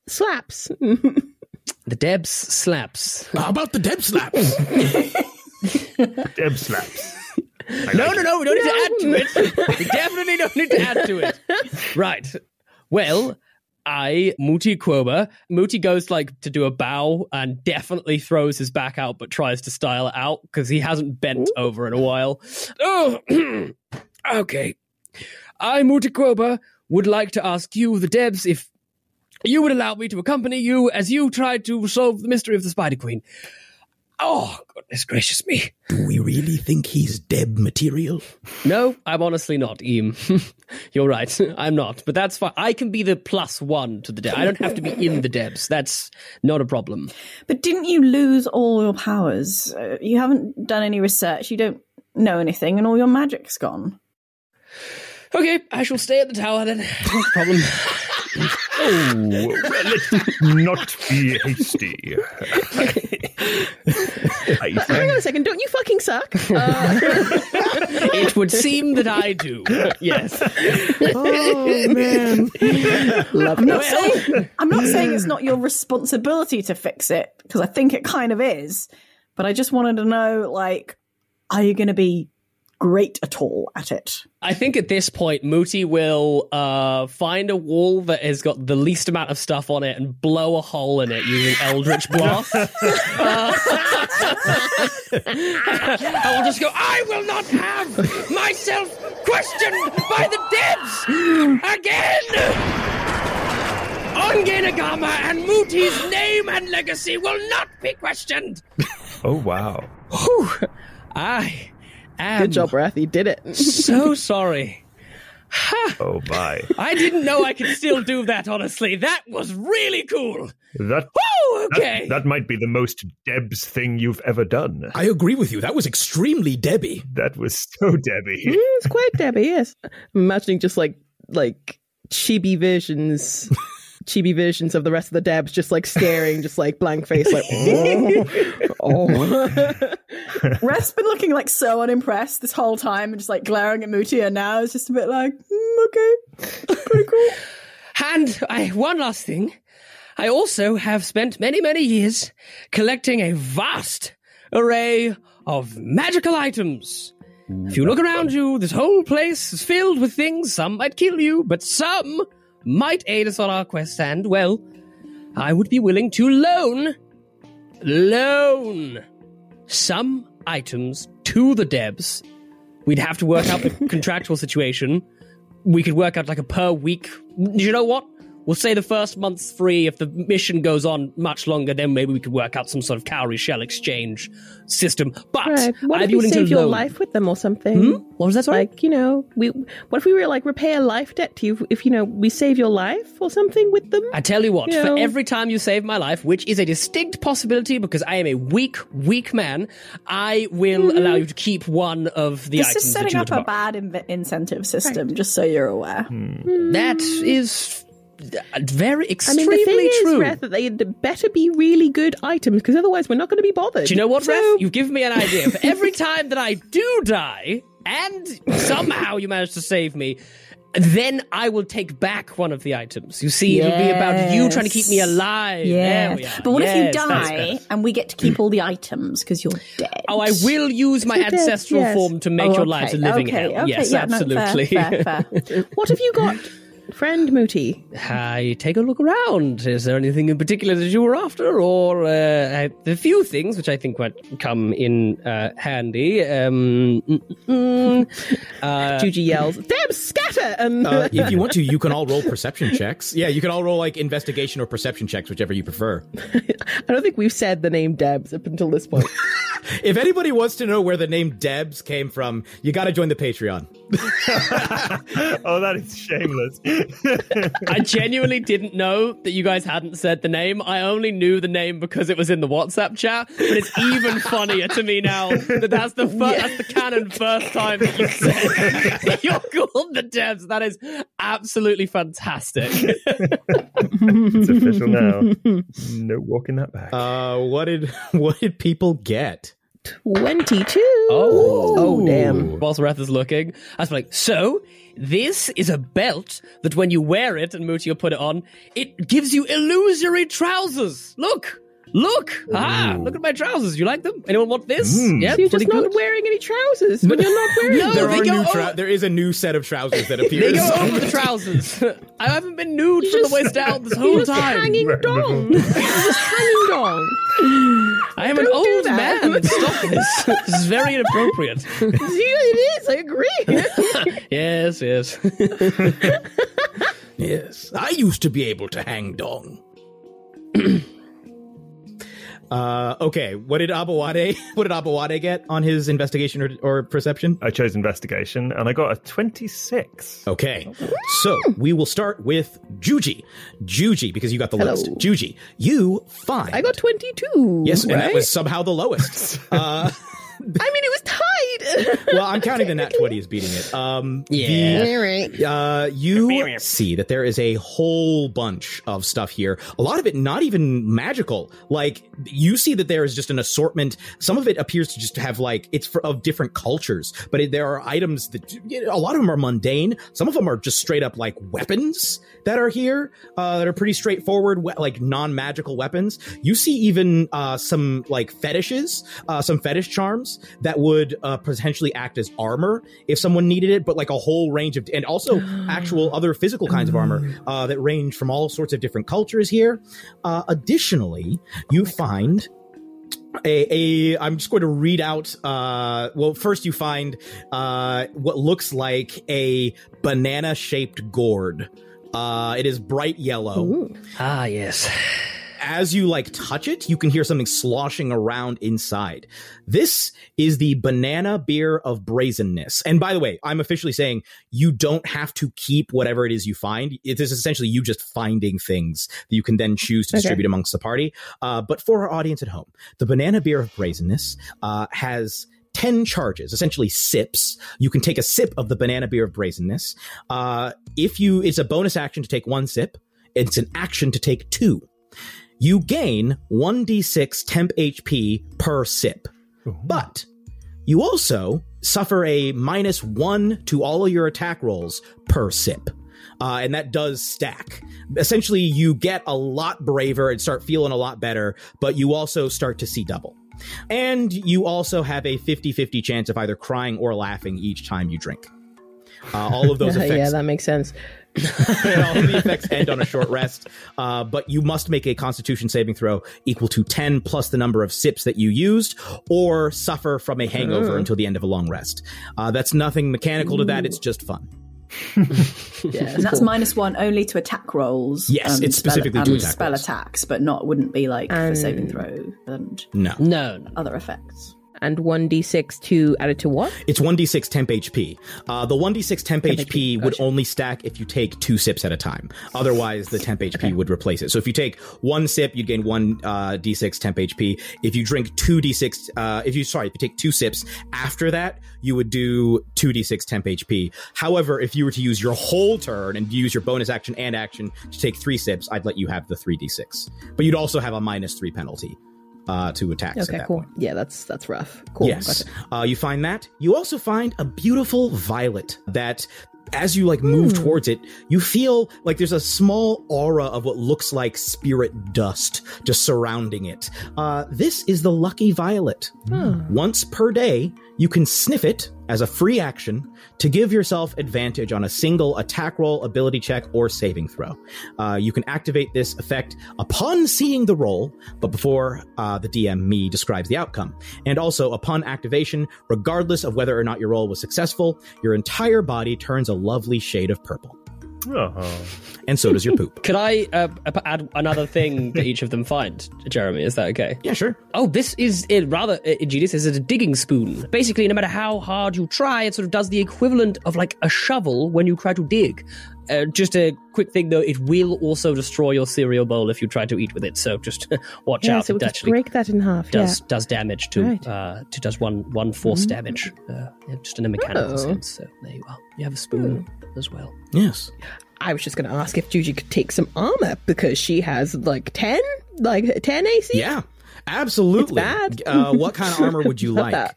slaps. the Debs slaps How about the Deb slaps? Deb slaps. No, no, no, we don't need to add to it. We definitely don't need to add to it. Right. Well, I, Mooti Qobaa, Mooti goes like to do a bow and definitely throws his back out but tries to style it out because he hasn't bent over in a while. Oh, okay. I, Mooti Qobaa, would like to ask you, the Debs, if you would allow me to accompany you as you try to solve the mystery of the Spider Queen. Oh, goodness gracious me. do we really think he's Deb material? No, I'm honestly not, Eam. You're right. I'm not. But that's fine. I can be the plus one to the Deb. I don't have to be in the Debs. That's not a problem. But didn't you lose all your powers? Uh, you haven't done any research. You don't know anything, and all your magic's gone. Okay, I shall stay at the tower then. No problem. Oh, well, let's not be hasty. I Hang on a second, don't you fucking suck? Uh, it would seem that I do. Yes. Oh man. I'm not saying I'm not saying it's not your responsibility to fix it because I think it kind of is. But I just wanted to know, like, are you going to be great at all at it? I think at this point, Mooti will uh, find a wall that has got the least amount of stuff on it and blow a hole in it using Eldritch Blast. Uh, I will just go, I will not have myself questioned by the Debs again! Ongenagama and Mooti's name and legacy will not be questioned! Oh wow. I am good job, Reth. You did it. so sorry. Oh my. I didn't know I could still do that, honestly. That was really cool. That, that okay. that might be the most Debs thing you've ever done. I agree with you. That was extremely Debbie. That was so Debbie. Mm, it's quite Debbie, yes. I'm imagining just like like chibi versions chibi versions of the rest of the Debs just like staring, just like blank face, like oh, oh. Rest's been looking like so unimpressed this whole time and just like glaring at Mooti, and now it's just a bit like, mm, okay, pretty cool. And I, one last thing. I also have spent many, many years collecting a vast array of magical items. If you look around you, this whole place is filled with things. Some might kill you, but some might aid us on our quest. And, well, I would be willing to loan, loan some items to the Debs We'd have to work out the contractual situation. We could work out like a per week. You know what? We'll say the first month's free. If the mission goes on much longer, then maybe we could work out some sort of cowrie shell exchange system. But Right. What I'd if be you willing save to your loan- life with them or something? Hmm? What was that? Sorry. Like, you know, we what if we were like repay a life debt to you if you know we save your life or something with them? I tell you what, You for know- every time you save my life, which is a distinct possibility because I am a weak, weak man, I will Mm-hmm. allow you to keep one of the This items is that setting you up a bad inv- incentive system, just so you're aware. That is uh, very I mean, extremely the thing true. is, Reth, that they better be really good items because otherwise we're not going to be bothered. Do you know what, So- Reth? You've given me an idea. For every time that I do die, and somehow you manage to save me, then I will take back one of the items. You see, it'll be about you trying to keep me alive. Yeah. There we are. But what if you die and we get to keep all the items because you're dead? Oh, I will use my You're dead, ancestral yes. form to make Oh, your lives a living okay, hell. okay, yes, yeah, no, fair, absolutely. fair, fair. What have you got, friend Mooti? I take a look around. Is there anything in particular that you were after, or uh, a few things which I think might come in uh, handy? Um, uh, Juji yells, "Them scatter!" And Uh, if you want to, you can all roll perception checks. Yeah, you can all roll like investigation or perception checks, whichever you prefer. I don't think we've said the name Debs up until this point. If anybody wants to know where the name Debs came from, you got to join the Patreon. oh, that is shameless. I genuinely didn't know that you guys hadn't said the name. I only knew the name because it was in the WhatsApp chat. But it's even funnier to me now that that's the fir- that's the canon first time that you said you're called the Debs. That is absolutely fantastic. it's official now. No walking that back. Uh, what did what did people get? Twenty-two. Oh. oh, damn. Whilst Reth is looking, I was like, so this is a belt that when you wear it, and Mooti will put it on, it gives you illusory trousers. Look. Look! Ah, look at my trousers. You like them? Anyone want this? Yeah, So you're pretty just not wearing any trousers when you're not wearing No, them. There they go new trou- over- there is a new set of trousers that appears. They appears. go over the trousers. I haven't been nude from the waist down this whole You're just time. hanging dong. You're just hanging dong. I am an Don't do old man. Stop this. This is very inappropriate. Yeah, it is. I agree. yes, yes. yes, I used to be able to hang dong. uh, okay, what did Aboade? What did Aboade get on his investigation or, or perception? I chose investigation and I got a 26. Okay, so we will start with Juji. Juji, because you got the Hello. lowest. Juji, you find. I got twenty-two. Yes, and that was somehow the lowest. uh, I mean, it was tied. well, I'm counting the nat 20 as beating it. Um, Yeah. All right. the, uh, you see that there is a whole bunch of stuff here. A lot of it not even magical. Like, you see that there is just an assortment. Some of it appears to just have, like, it's for, of different cultures, but it, there are items that, you know, a lot of them are mundane. Some of them are just straight up, like, weapons that are here, uh, that are pretty straightforward, we- like, non magical weapons. You see even, uh, some, like, fetishes, uh, some fetish charms that would, uh, potentially act as armor if someone needed it, but like a whole range of, and also actual other physical kinds of armor, uh, that range from all sorts of different cultures here. Uh, additionally, you find a, a I'm just going to read out uh well first you find uh what looks like a banana shaped gourd. Uh it is bright yellow. Ah, yes. As you like touch it, you can hear something sloshing around inside. This is the banana beer of brazenness. And by the way, I'm officially saying you don't have to keep whatever it is you find. It is essentially you just finding things that you can then choose to Okay. distribute amongst the party. Uh, but for our audience at home, the banana beer of brazenness uh, has 10 charges, essentially sips. You can take a sip of the banana beer of brazenness. Uh, if you, it's a bonus action to take one sip. It's an action to take two. You gain 1d6 temp HP per sip. But you also suffer a minus one to all of your attack rolls per sip. Uh, and that does stack. Essentially, you get a lot braver and start feeling a lot better, but you also start to see double. And you also have a 50 50 chance of either crying or laughing each time you drink. Uh, all of those effects yeah, that makes sense. all the effects end on a short rest, uh, but you must make a Constitution saving throw equal to ten plus the number of sips that you used, or suffer from a hangover until the end of a long rest. Uh, that's nothing mechanical to that; it's just fun. Yeah, And that's minus one only to attack rolls. Yes, and it's spell- specifically to and attack spell rolls. attacks, but not wouldn't be like for saving throw and No, No, no. other effects. And one d six to add it to what? it's one d six temp HP. Uh, the one d six temp HP would only stack if you take two sips at a time. Otherwise, the temp HP would replace it. So if you take one sip, you'd gain one uh, d6 temp HP. If you drink two d6, uh, if you sorry, if you take two sips after that, you would do two d6 temp HP. However, if you were to use your whole turn and use your bonus action and action to take three sips, I'd let you have the three d6. But you'd also have a minus three penalty uh, to attacks. at Okay, that cool. point. Yeah, that's that's rough. Cool. Yes. Gotcha. Uh, you find that. You also find a beautiful violet that as you like move Hmm. towards it, you feel like there's a small aura of what looks like spirit dust just surrounding it. Uh, this is the lucky violet. Once per day, you can sniff it as a free action to give yourself advantage on a single attack roll, ability check, or saving throw. Uh, you can activate this effect upon seeing the roll, but before uh, the DM me describes the outcome. And also, upon activation, regardless of whether or not your roll was successful, your entire body turns a lovely shade of purple. Oh. And so does your poop. Could I uh, add another thing that each of them find, Jeremy? Is that okay? Yeah, sure. Oh, this is it, rather uh, ingenious. This is a digging spoon. Basically, no matter how hard you try, it sort of does the equivalent of like a shovel when you try to dig. Uh, just a quick thing though, it will also destroy your cereal bowl if you try to eat with it. So just watch Yeah, out. so it we'll just actually break that in half. does yeah. does damage to Right. uh, to does one one force damage. Uh, just in a mechanical Oh. sense. So there you are. You have a spoon as well. Yes. I was just going to ask if Juji could take some armor because she has like 10, like 10 AC. Yeah, absolutely. It's bad. Uh, what kind of armor would you like?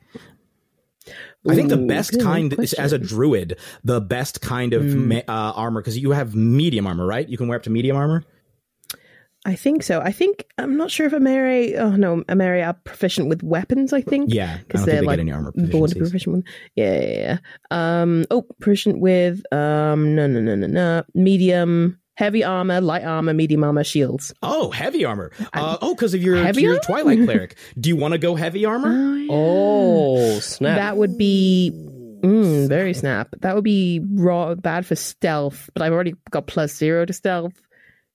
I think the best kind is as a druid, the best kind of Hmm. ma- uh, armor because you have medium armor, right? You can wear up to medium armor. I think so. I think I'm not sure if Emere. Oh no, Emere are proficient with weapons. I think. Yeah, because they're they like get any armor born to proficient with. Yeah, yeah, yeah. Um. Oh, proficient with. Um. No, no, no, no, no. Medium, heavy armor, light armor, medium armor, shields. Oh, heavy armor. Uh, oh, because of your Heavy your? Twilight cleric. Do you want to go heavy armor? Oh snap! That would be. Mm, very snap. That would be raw bad for stealth, but I've already got plus zero to stealth.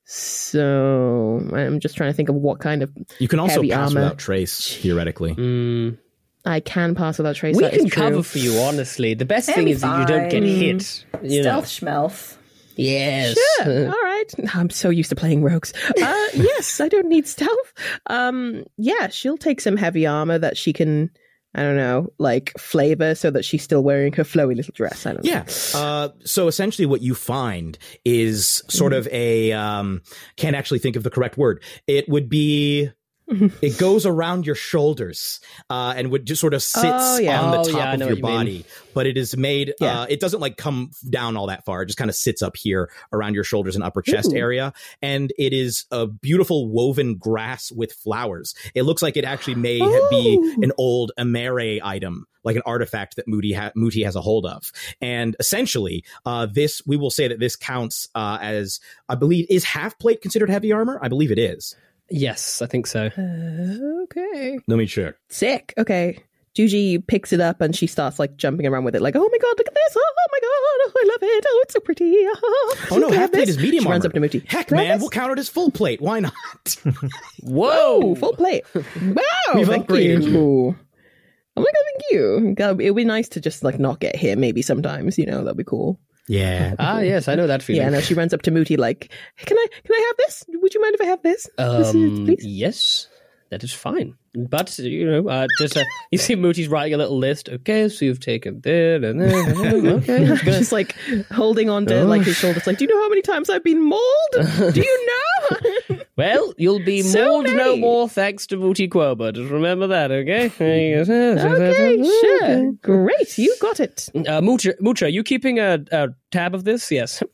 So I'm just trying to think of what kind of you can also heavy pass armor. without trace, theoretically. Mm, I can pass without trace. we that is can cover for you, honestly. The best It'll thing be is that you don't get hit. You know. Stealth schmelf. Yes. Yeah, all right. I'm so used to playing rogues. Uh, yes, I don't need stealth. Um, yeah, she'll take some heavy armor that she can, I don't know, like flavor so that she's still wearing her flowy little dress. I don't know. Yeah. Uh, so essentially, what you find is sort of a um, can't actually think of the correct word. It would be. it goes around your shoulders uh, and would just sort of sits Oh, yeah. on the Oh, top yeah, of your you mean. body, but it is made. Yeah. Uh, it doesn't like come down all that far. It just kind of sits up here around your shoulders and upper chest Ooh. area, and it is a beautiful woven grass with flowers. It looks like it actually may be an old Emere item, like an artifact that Mooti ha- Mooti has a hold of. And essentially, uh, this we will say that this counts uh, as I believe is half plate considered heavy armor. I believe it is. Yes, I think so. Okay. Let me check. Sick. Okay. Juji picks it up and she starts like jumping around with it, like, "Oh my god, look at this! Oh, oh my god, oh, I love it! Oh, it's so pretty! Oh, Oh no, Can I half have plate this?" is medium She armor. runs up to Mooti. Heck, Can man, this? we'll count it as full plate. Why not? Whoa, full plate. Wow, We've thank upgraded you. Oh my god, thank you. God, It would be nice to just like not get hit maybe sometimes, you know, that'd be cool. Yeah. Ah, yes, I know that feeling. Yeah, no, she runs up to Mooti like, Can I can I have this? Would you mind if I have this? This is- Um, please? yes, that is fine. But you know, uh, just uh, you see, Mooti's writing a little list. Okay, so you've taken that and then okay. I'm gonna- just like holding on to like his shoulders, like, Do you know how many times I've been mauled? Do you know? Well, you'll be So mauled no more thanks to Mooti Qobaa. Just remember that, okay? Okay, sure. Great, you got it. Uh, Mucha, you keeping a, a tab of this? Yes.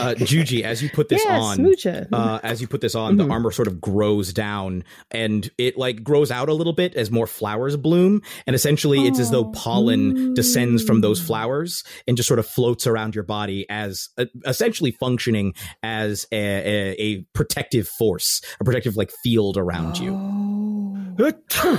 Uh, Juji, as you put this Yes, on, Mucha. uh, as you put this on, the armor sort of grows down and it like grows out a little bit as more flowers bloom. And essentially, it's as though pollen descends from those flowers and just sort of floats around your body as uh, essentially functioning as a, a, a protective force, a protective like field around you.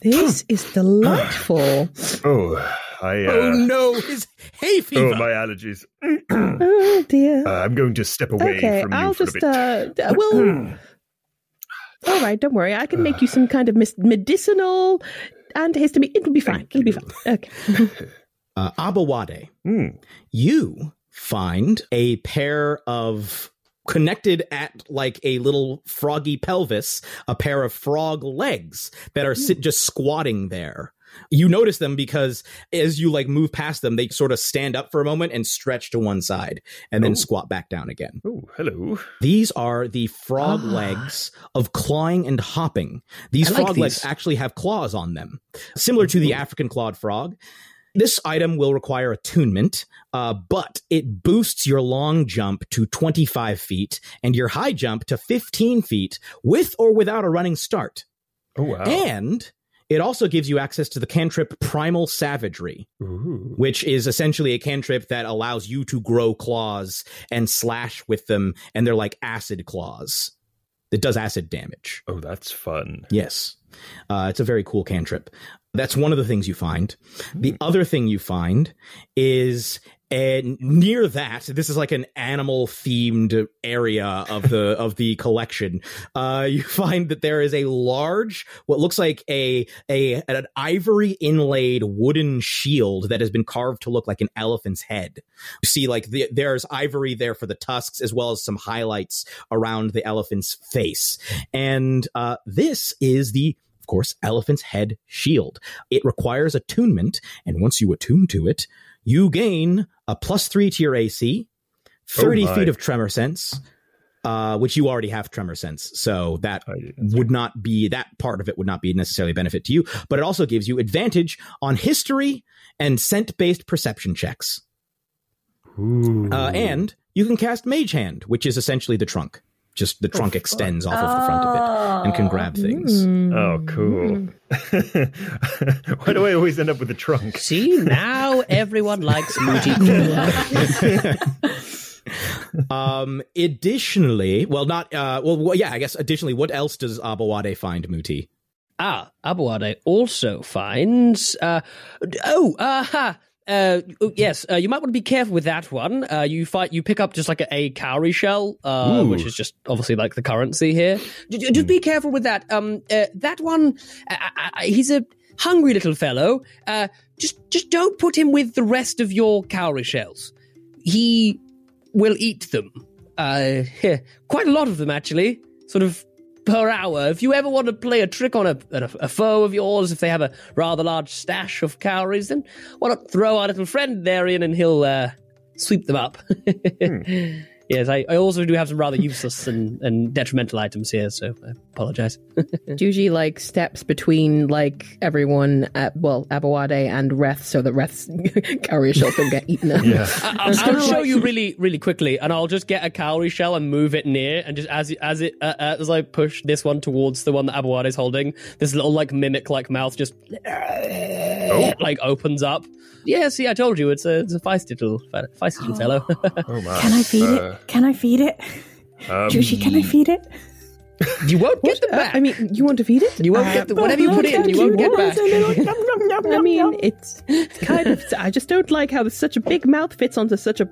This is delightful. Oh, I. Uh, Oh no, his hay fever. oh, my allergies. oh dear. Uh, I'm going to step away okay, from you I'll for just a bit. uh, d- well. all right, don't worry. I can make you some kind of mis- medicinal antihistamine. It'll be fine. It'll be fine. Okay. uh, Aboade, Hmm. you find a pair of connected at like a little froggy pelvis, a pair of frog legs that are sit- just squatting there. You notice them because as you like move past them, they sort of stand up for a moment and stretch to one side and then Oh. squat back down again. Oh, hello. These are the frog Ah. legs of clawing and hopping. These I like frog legs actually have claws on them, similar to the African clawed frog. This item will require attunement, uh, but it boosts your long jump to 25 feet and your high jump to 15 feet with or without a running start. Oh, wow. And it also gives you access to the cantrip Primal Savagery, Ooh. which is essentially a cantrip that allows you to grow claws and slash with them, and they're like acid claws. that does acid damage. Oh, that's fun. Yes. Uh, it's a very cool cantrip. That's one of the things you find. The other thing you find is and near that, this is like an animal themed area of the of the collection. Uh, you find that there is a large, what looks like a a an ivory inlaid wooden shield that has been carved to look like an elephant's head. You see, like the, there's ivory there for the tusks, as well as some highlights around the elephant's face. And uh, this is the of course, elephant's head shield. It requires attunement, and once you attune to it, you gain a plus three to your AC, 30 Oh feet of tremor sense, uh, which you already have tremor sense. So that would not be, that part of it would not be necessarily a benefit to you, but it also gives you advantage on history and scent based perception checks. Uh, and you can cast Mage Hand, which is essentially the trunk. Just the trunk extends off of the front of it and can grab things. Oh, cool. Why do I always end up with the trunk? See, now everyone likes Mooti Qobaa. Um, additionally, well, not, uh, well, well, yeah, I guess additionally, what else does Aboade find, Mooti? Ah, Aboade also finds. Uh, oh, aha. Uh, oh, yes, uh, you might want to be careful with that one. Uh, you fight, you pick up just like a, a cowrie shell, uh, which is just obviously like the currency here. J- j- Just be careful with that. Um, uh, that one, he's a hungry little fellow. Uh, just, just don't put him with the rest of your cowrie shells. He will eat them. Uh, quite a lot of them actually. Sort of per hour. If you ever want to play a trick on a, a, a foe of yours, if they have a rather large stash of calories, then why not throw our little friend there in and he'll uh, sweep them up. Yes, I, I also do have some rather useless and, and detrimental items here, so I apologize. Juji like steps between like everyone at well Aboade and Reth so that Reth's carrier shell don't get eaten up. Yeah. I, will I'll show you really, really quickly, and I'll just get a cowrie shell and move it near, and just as as it uh, as I push this one towards the one that Abuad is holding, this little like mimic like mouth just like opens up. Yeah, see, I told you, it's a it's a feisty little feisty little fellow. Oh, my. Can I feed Uh, it? Can I feed it? um, Juji, can I feed it? you won't get them Uh, back. I mean, you want to feed it? you won't get the, whatever you put in, you won't get back. I mean, it's, it's kind of. I just don't like how such a big mouth fits onto such a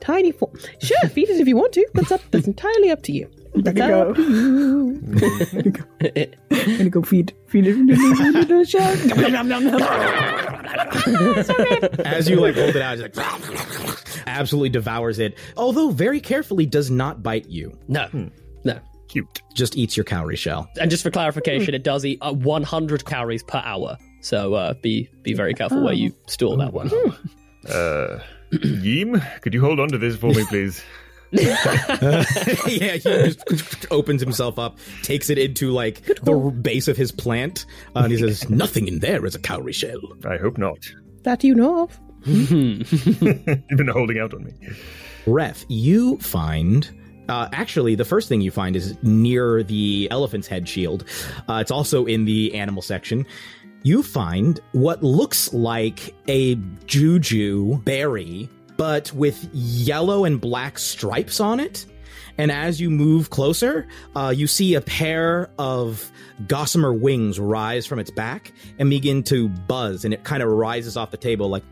tiny form. Sure, feed it if you want to. That's up. That's entirely up to you. That's go. up to you. I'm gonna go feed feed it in the shell. As you like hold it out, it's like absolutely devours it. Although very carefully does not bite you. No, no. Cute. Just eats your cowrie shell. And just for clarification, it does eat uh, 100 calories per hour. So uh, be be very careful where you store that one. Uh, Yeem, could you hold on to this for me, please? yeah, he just opens himself up, takes it into like the base of his plant, uh, and he says, "Nothing in there is a cowrie shell." I hope not. That you know of. You've been holding out on me. Reth, you find. Uh, actually, the first thing you find is near the elephant's head shield. Uh, it's also in the animal section. You find what looks like a juju berry, but with yellow and black stripes on it. And as you move closer, uh, you see a pair of gossamer wings rise from its back and begin to buzz, and it kind of rises off the table like.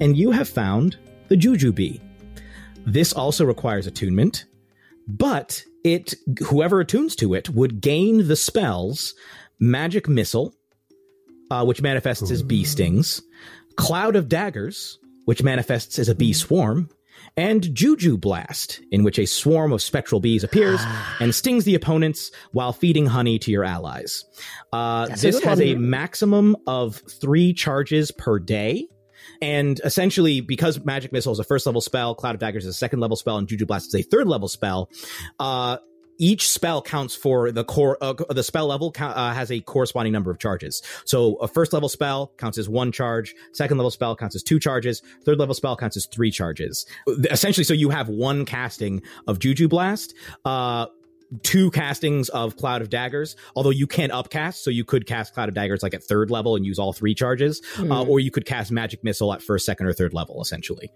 And you have found the Juju Bee. This also requires attunement, but it whoever attunes to it would gain the spells Magic Missile, uh, which manifests as bee stings, Cloud of Daggers, which manifests as a bee swarm, and Juju Blast, in which a swarm of spectral bees appears and stings the opponents while feeding honey to your allies. Uh, this has a maximum of three charges per day. And essentially, because Magic Missile is a first level spell, Cloud of Daggers is a second level spell, and Juju Blast is a third level spell, uh, each spell counts for the core. Uh, the spell level uh, has a corresponding number of charges. So a first level spell counts as one charge. Second level spell counts as two charges. Third level spell counts as three charges. Essentially, so you have one casting of Juju Blast. Uh, two castings of Cloud of Daggers, although you can upcast, so you could cast Cloud of Daggers like at third level and use all three charges, uh, or you could cast Magic Missile at first, second, or third level, essentially.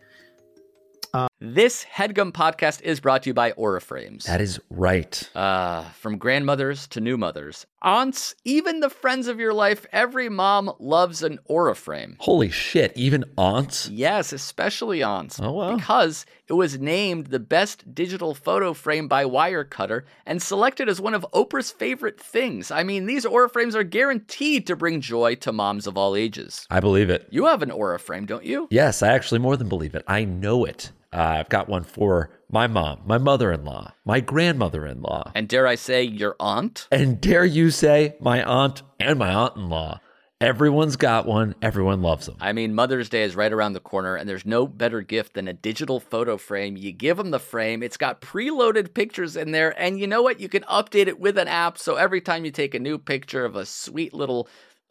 This headgum podcast is brought to you by Auraframes. That is right. Uh, from grandmothers to new mothers, aunts, even the friends of your life, every mom loves an Auraframe. Holy shit, even aunts? Yes, especially aunts. Oh, wow. Because it was named the best digital photo frame by Wirecutter and selected as one of Oprah's favorite things. I mean, these Aura frames are guaranteed to bring joy to moms of all ages. I believe it. You have an Aura frame, don't you? Yes, I actually more than believe it. I know it. Uh, I've got one for my mom, my mother in law, my grandmother in law, And dare I say, your aunt? and dare you say, my aunt and my aunt in law. Everyone's got one. Everyone loves them. I mean, Mother's Day is right around the corner, and there's no better gift than a digital photo frame. You give them the frame, it's got preloaded pictures in there, and you know what? You can update it with an app. So every time you take a new picture of a sweet little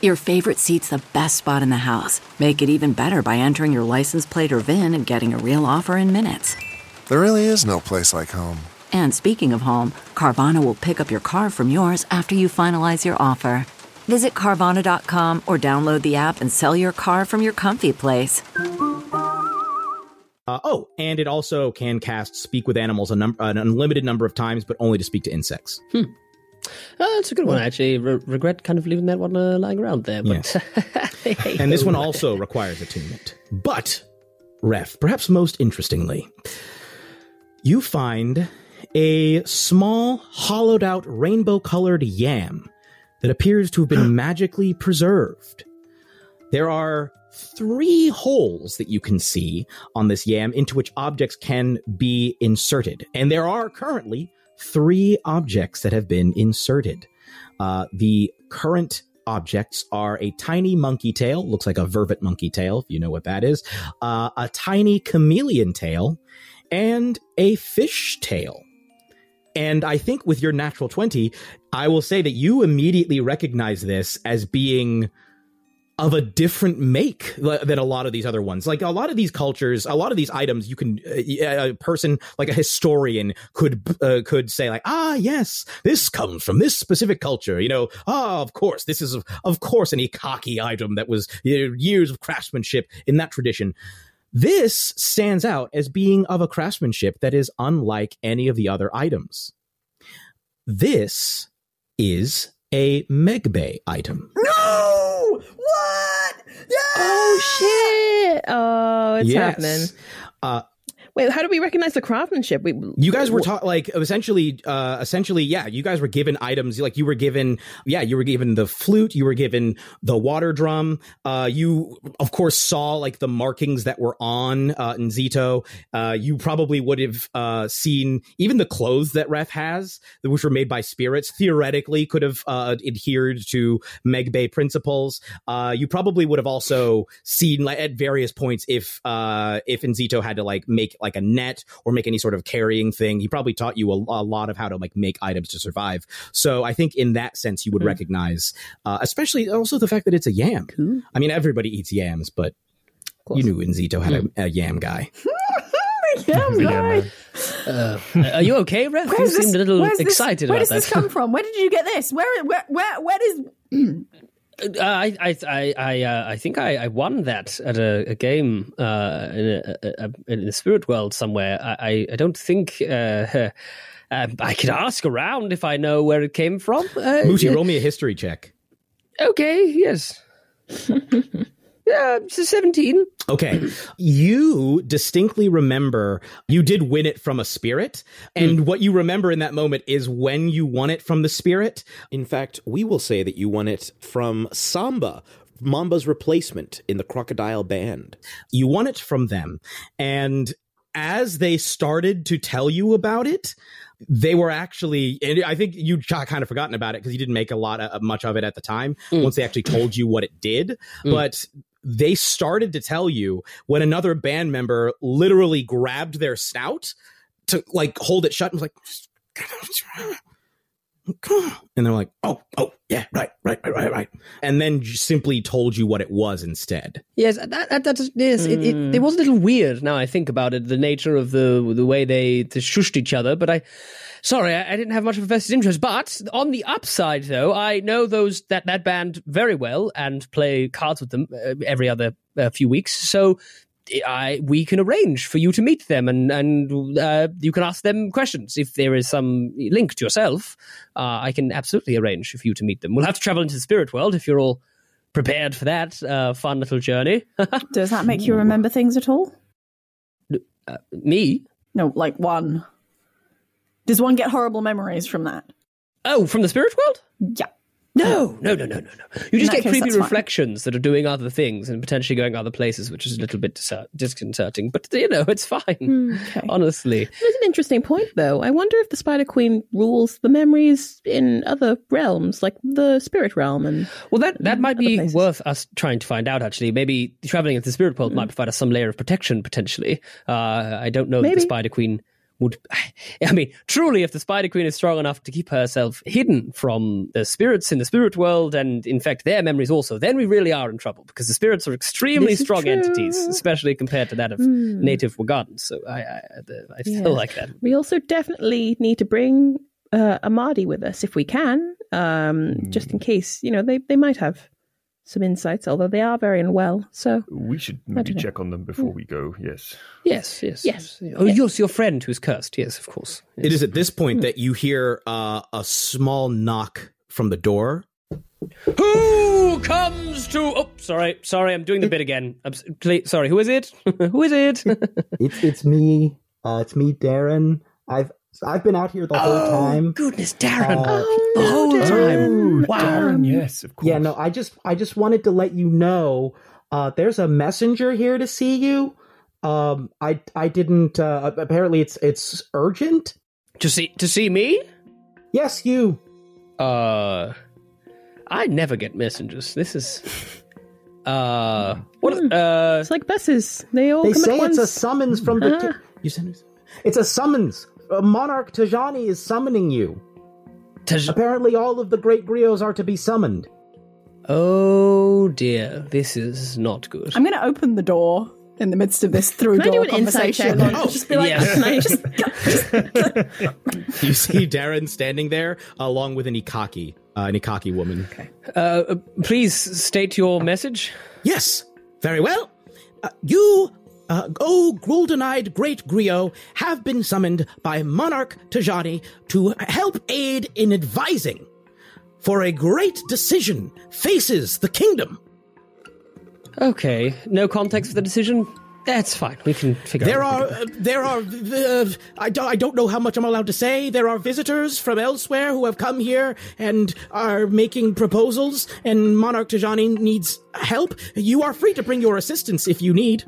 Your favorite seat's the best spot in the house. Make it even better by entering your license plate or VIN and getting a real offer in minutes. There really is no place like home. And speaking of home, Carvana will pick up your car from yours after you finalize your offer. Visit Carvana.com or download the app and sell your car from your comfy place. Uh, oh, and it also can cast Speak with Animals a num- an unlimited number of times, but only to speak to insects. Oh, that's a good one, actually. Re- regret kind of leaving that one uh, lying around there. But And this one also requires attunement. But, Reth, perhaps most interestingly, you find a small, hollowed out, rainbow colored yam that appears to have been magically preserved. There are three holes that you can see on this yam into which objects can be inserted. And there are currently three objects that have been inserted. Uh, the current objects are a tiny monkey tail, looks like a vervet monkey tail, if you know what that is, uh, a tiny chameleon tail, and a fish tail. And I think with your natural 20, I will say that you immediately recognize this as being of a different make than a lot of these other ones. Like a lot of these cultures, a lot of these items, you can uh, a person like a historian could uh, could say like, ah, yes, this comes from this specific culture. You know, ah, of course, this is of course an ikaki item that was years of craftsmanship in that tradition. This stands out as being of a craftsmanship that is unlike any of the other items. This is a Megbay item. No! What? Yeah! Oh shit! Oh, it's Yes. happening. Uh, Wait, how do we recognize the craftsmanship? We, you guys were taught like essentially uh essentially yeah you guys were given items like you were given yeah you were given the flute you were given the water drum uh you of course saw like the markings that were on uh Nzito uh you probably would have uh seen even the clothes that Ref has which were made by spirits theoretically could have uh adhered to Megbay principles uh you probably would have also seen like at various points if uh if Nzito had to like make like a net or make any sort of carrying thing he probably taught you a, a lot of how to like make items to survive so i think in that sense you would recognize uh especially also the fact that it's a yam i mean everybody eats yams but you knew Inzito had a, a yam guy yeah, guy. Uh, are you okay, Reth? You Where's this- seemed a little where's this- excited Where about does this that. come from? Where did you get this? Where, where, where, where does? Uh, I I I I, uh, I think I, I won that at a, a game uh, in, a, a, a, in the spirit world somewhere. I I, I don't think uh, uh, I could ask around if I know where it came from. Uh, Moosey, roll me a history check Okay, yes. yeah, it's seventeen. Okay. You distinctly remember you did win it from a spirit. And hmm. what you remember in that moment is when you won it from the spirit. In fact, we will say that you won it from Samba, Mamba's replacement in the Crocodile Band. You won it from them. And as they started to tell you about it, they were actually, and I think you kind of forgotten about it because you didn't make a lot of much of it at the time hmm. once they actually told you what it did. Hmm. But they started to tell you when another band member literally grabbed their snout to like hold it shut and was like, and they're like, oh, oh, yeah, right, right, right, right, right. And then simply told you what it was instead. Yes, that, that, that's yes. It, it, it was a little weird. Now I think about it, the nature of the the way they, they shushed each other. But I, sorry, I, I didn't have much of a vested interest. But on the upside, though, I know those that that band very well and play cards with them uh, every other uh, few weeks. So. I we can arrange for you to meet them and and uh, you can ask them questions if there is some link to yourself. Uh, I can absolutely arrange for you to meet them. We'll have to travel into the spirit world if you're all prepared for that uh, fun little journey. Does that make you remember things at all? Uh, me? No, like one. Does one get horrible memories from that? Oh, from the spirit world? Yeah. No, no, no, no, no, no. You just get case, creepy that's fine. reflections that are doing other things and potentially going other places, which is a little bit dis- disconcerting. But you know, it's fine. Honestly, There's an interesting point, though. I wonder if the Spider Queen rules the memories in other realms, like the spirit realm. And well, that that might be places. worth us trying to find out. Actually, maybe traveling into the spirit world might provide us some layer of protection potentially. Uh, I don't know that the Spider Queen would. I mean, truly, if the Spider Queen is strong enough to keep herself hidden from the spirits in the spirit world and infect their memories also, then we really are in trouble because the spirits are extremely This strong entities, especially compared to that of Hmm. native Wagardans. So I, I, I feel Yeah. like that. we also definitely need to bring uh, Amadi with us if we can, um, just in case. You know, they, they might have some insights, although they are very unwell. So We should maybe don't know. check on them before we go. Yes. Yes, yes, Yes. Oh, yours, your friend who's cursed. Yes, of course. It is at this point that you hear uh, a small knock from the door. Who comes to? Oh, sorry, sorry, I'm doing the bit again. I'm, please, sorry, who is it? who is it? It's it's me. Uh, it's me, Darren. I've I've been out here the whole time. Oh, Goodness, Darren, Uh, the whole time. Oh, Wow. Darren, yes, of course. Yeah, no, I just I just wanted to let you know uh there's a messenger here to see you. Um I I didn't uh apparently it's it's urgent. To see to see me? Yes, you. Uh, I never get messengers. This is. Uh, what? Uh, it's like buses; they all They come say at once. it's a summons from the Ah. you send It's a summons. Uh, Monarch Tajani is summoning you. Taj- Apparently all of the great griots are to be summoned. Oh dear, this is not good. I'm going to open the door in the midst of this through Can I do door an insight conversation. check on- and just be like, Yeah. Can I just- You see Darren standing there along with an Ikaki, uh, an Ikaki woman. Okay. Uh, uh, please state your message. Yes, very well. Uh, you, uh, oh, golden-eyed great Griot, have been summoned by Monarch Tajani to help aid in advising for a great decision faces the kingdom. Okay, no context for the decision. That's fine. We can figure. There out. are, uh, there are, uh, I, don't, I don't know how much I'm allowed to say. There are visitors from elsewhere who have come here and are making proposals, and Monarch Tajani needs help. You are free to bring your assistance if you need.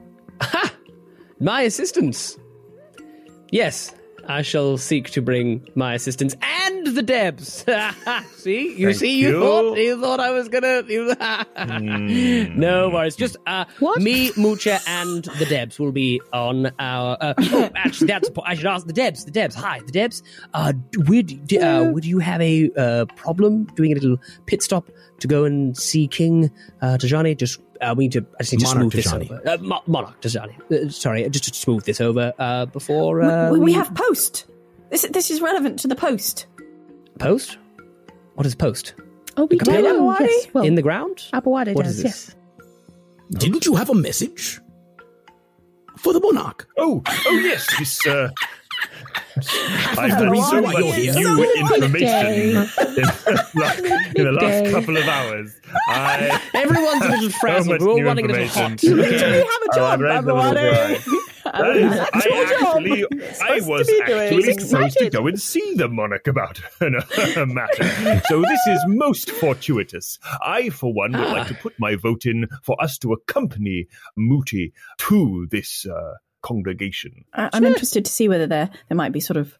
My assistance. Yes, I shall seek to bring my assistance and the Debs. see, you Thank see, you, you. thought you thought I was gonna. You... No worries. Just uh, me, Mucha, and the Debs will be on our. Uh, oh, actually, that's the po- I should ask the Debs. The Debs. Hi, the Debs. Uh, would uh, would you have a uh, problem doing a little pit stop to go and see King uh, Tajani? Just uh, we need to. I just need to Monarch smooth Tajani. this over. Uh, Mo- Monarch Tajani. Uh, sorry, just to smooth this over uh, before uh, we, we have post. This, this is relevant to the post. post. What is post? Oh, we Capella? do. Yes. Well, In the ground? Aboade What does. is this? Yes. Didn't you have a message for the monarch? Oh, oh yes, this. Uh, I've the had reason so why much you're here. new information in the, last, in the last couple of hours. I, Everyone's a little so frazzled. much We're all new running a little hot. You literally have a Oh, job, I'm ready for the little Aboade. guy. I, I actually, I supposed to was doing. actually He's supposed to go and see the monarch about a matter. So this is most fortuitous. I, for one, would like to put my vote in for us to accompany Mooti to this uh, congregation. I- I'm interested to see whether there there might be sort of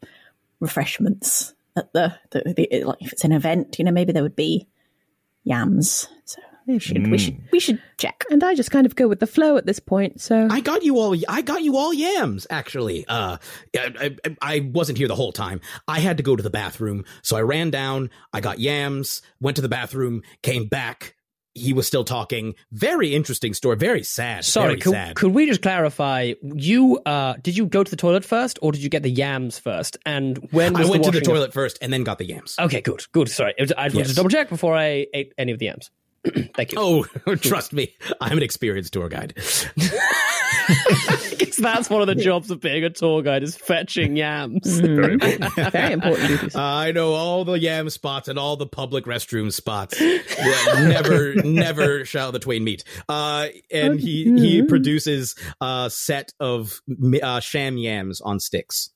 refreshments at the, the, the like if it's an event, you know, maybe there would be yams. So we should we should we should check. And I just kind of go with the flow at this point. So I got you all. I got you all yams. Actually, uh, I, I, I wasn't here the whole time. I had to go to the bathroom, so I ran down. I got yams. Went to the bathroom. Came back. He was still talking. Very interesting story. Very sad. Sorry, very could, sad. could we just clarify? You uh, did you go to the toilet first, or did you get the yams first? And when I went to the washing of- toilet first and then got the yams. Okay, good, good. Sorry, I just wanted Yes. to double check before I ate any of the yams. Thank you. Oh, trust me, I'm an experienced tour guide. Because that's one of the jobs of being a tour guide is fetching yams. Very important. very important duties. I know all the yam spots and all the public restroom spots. Yeah, never, never shall the twain meet. Uh, and he he produces a set of uh, sham yams on sticks.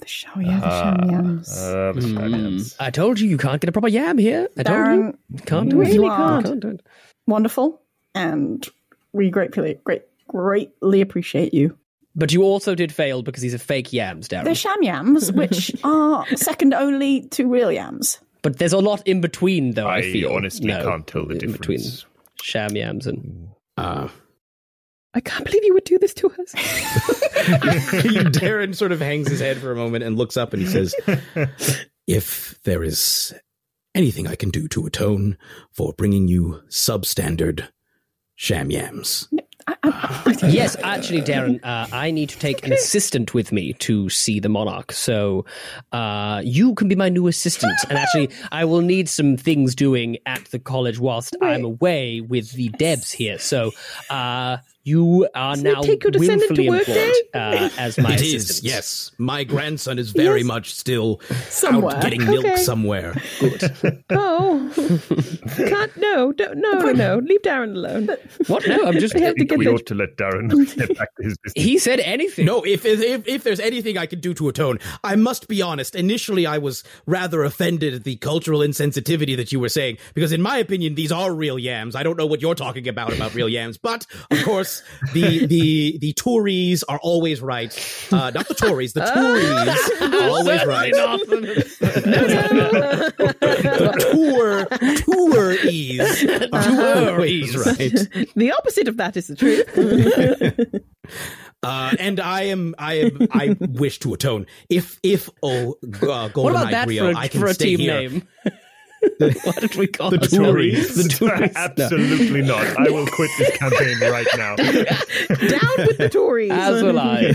The show, yeah, the sham yams. Uh, the science. I told you you can't get a proper yam here. I told you. Darren, You can't do it. really You can't. can't do it. Wonderful, and we gratefully great greatly appreciate you. But you also did fail because these are fake yams, Darren. They're sham yams, which are second only to real yams. But there's a lot in between, though. I, I feel honestly No, can't tell the in difference. between sham yams and Uh, I can't believe you would do this to us. Darren sort of hangs his head for a moment and looks up and he says, "If there is anything I can do to atone for bringing you substandard sham yams." yes, actually, Darren, uh, I need to take an assistant with me to see the monarch. So uh, you can be my new assistant. And actually, I will need some things doing at the college whilst I'm away with the Debs here. So uh, you are Doesn't now take your descendant to willfully work employed day? uh, as my It assistant. is, yes. My grandson is very Yes. much still Somewhere. out getting milk Okay. somewhere. Good. oh, can't. No, don't, no, no, no. Leave Darren alone. What? No, I'm just. We have to get we the ought to let Darren get back to his business. He said anything. No, if, if if there's anything I can do to atone, I must be honest. Initially, I was rather offended at the cultural insensitivity that you were saying, because in my opinion, these are real yams. I don't know what you're talking about about real yams, but of course, the the the Tories are always right. Uh, not the Tories, the Tories are always right. The tour Tories are always right. The opposite of that is the truth. Uh, and I am, I am, I wish to atone. If, if oh, uh, What about Eye that Griot, for I a, can for a stay team here. name? what did we call The? Tories. The Tories. No. Absolutely not. I will quit this campaign right now. Down with the Tories. As will I.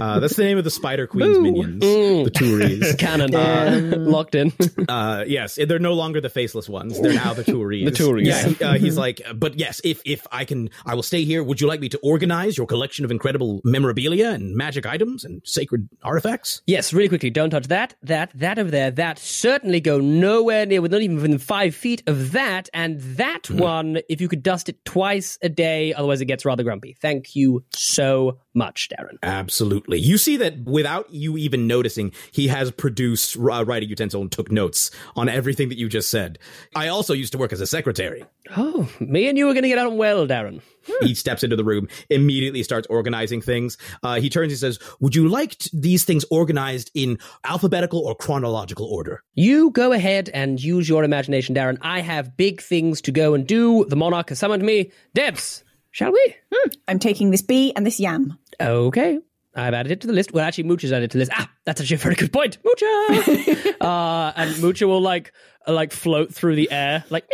Uh, that's the name of the Spider Queen's Boo. minions, Mm. the Tories. Canon. Uh, locked in. Uh, yes, they're no longer the faceless ones. They're now the Tories. The Tories. Yeah, he- uh, he's like, but yes, if if I can, I will stay here. Would you like me to organize your collection of incredible memorabilia and magic items and sacred artifacts? Yes, really quickly, don't touch that, that, that over there. That certainly go nowhere near, with not even within five feet of that. And that Hmm. one, if you could dust it twice a day, otherwise it gets rather grumpy. Thank you so much, Darren. Absolutely. You see that without you even noticing, he has produced a writing utensil and took notes on everything that you just said. I also used to work as a secretary. Oh, me and you are going to get on well, Darren. He steps into the room, immediately starts organizing things. Uh, he turns and says, Would you like t- these things organized in alphabetical or chronological order? You go ahead and use your imagination, Darren. I have big things to go and do. The monarch has summoned me. Debs, shall we? I'm taking this bee and this yam. Okay. I've added it to the list. Well, actually, Mooch has added it to the list. Ah, that's actually a very good point. Moocha! uh, and Moocha will like like float through the air, like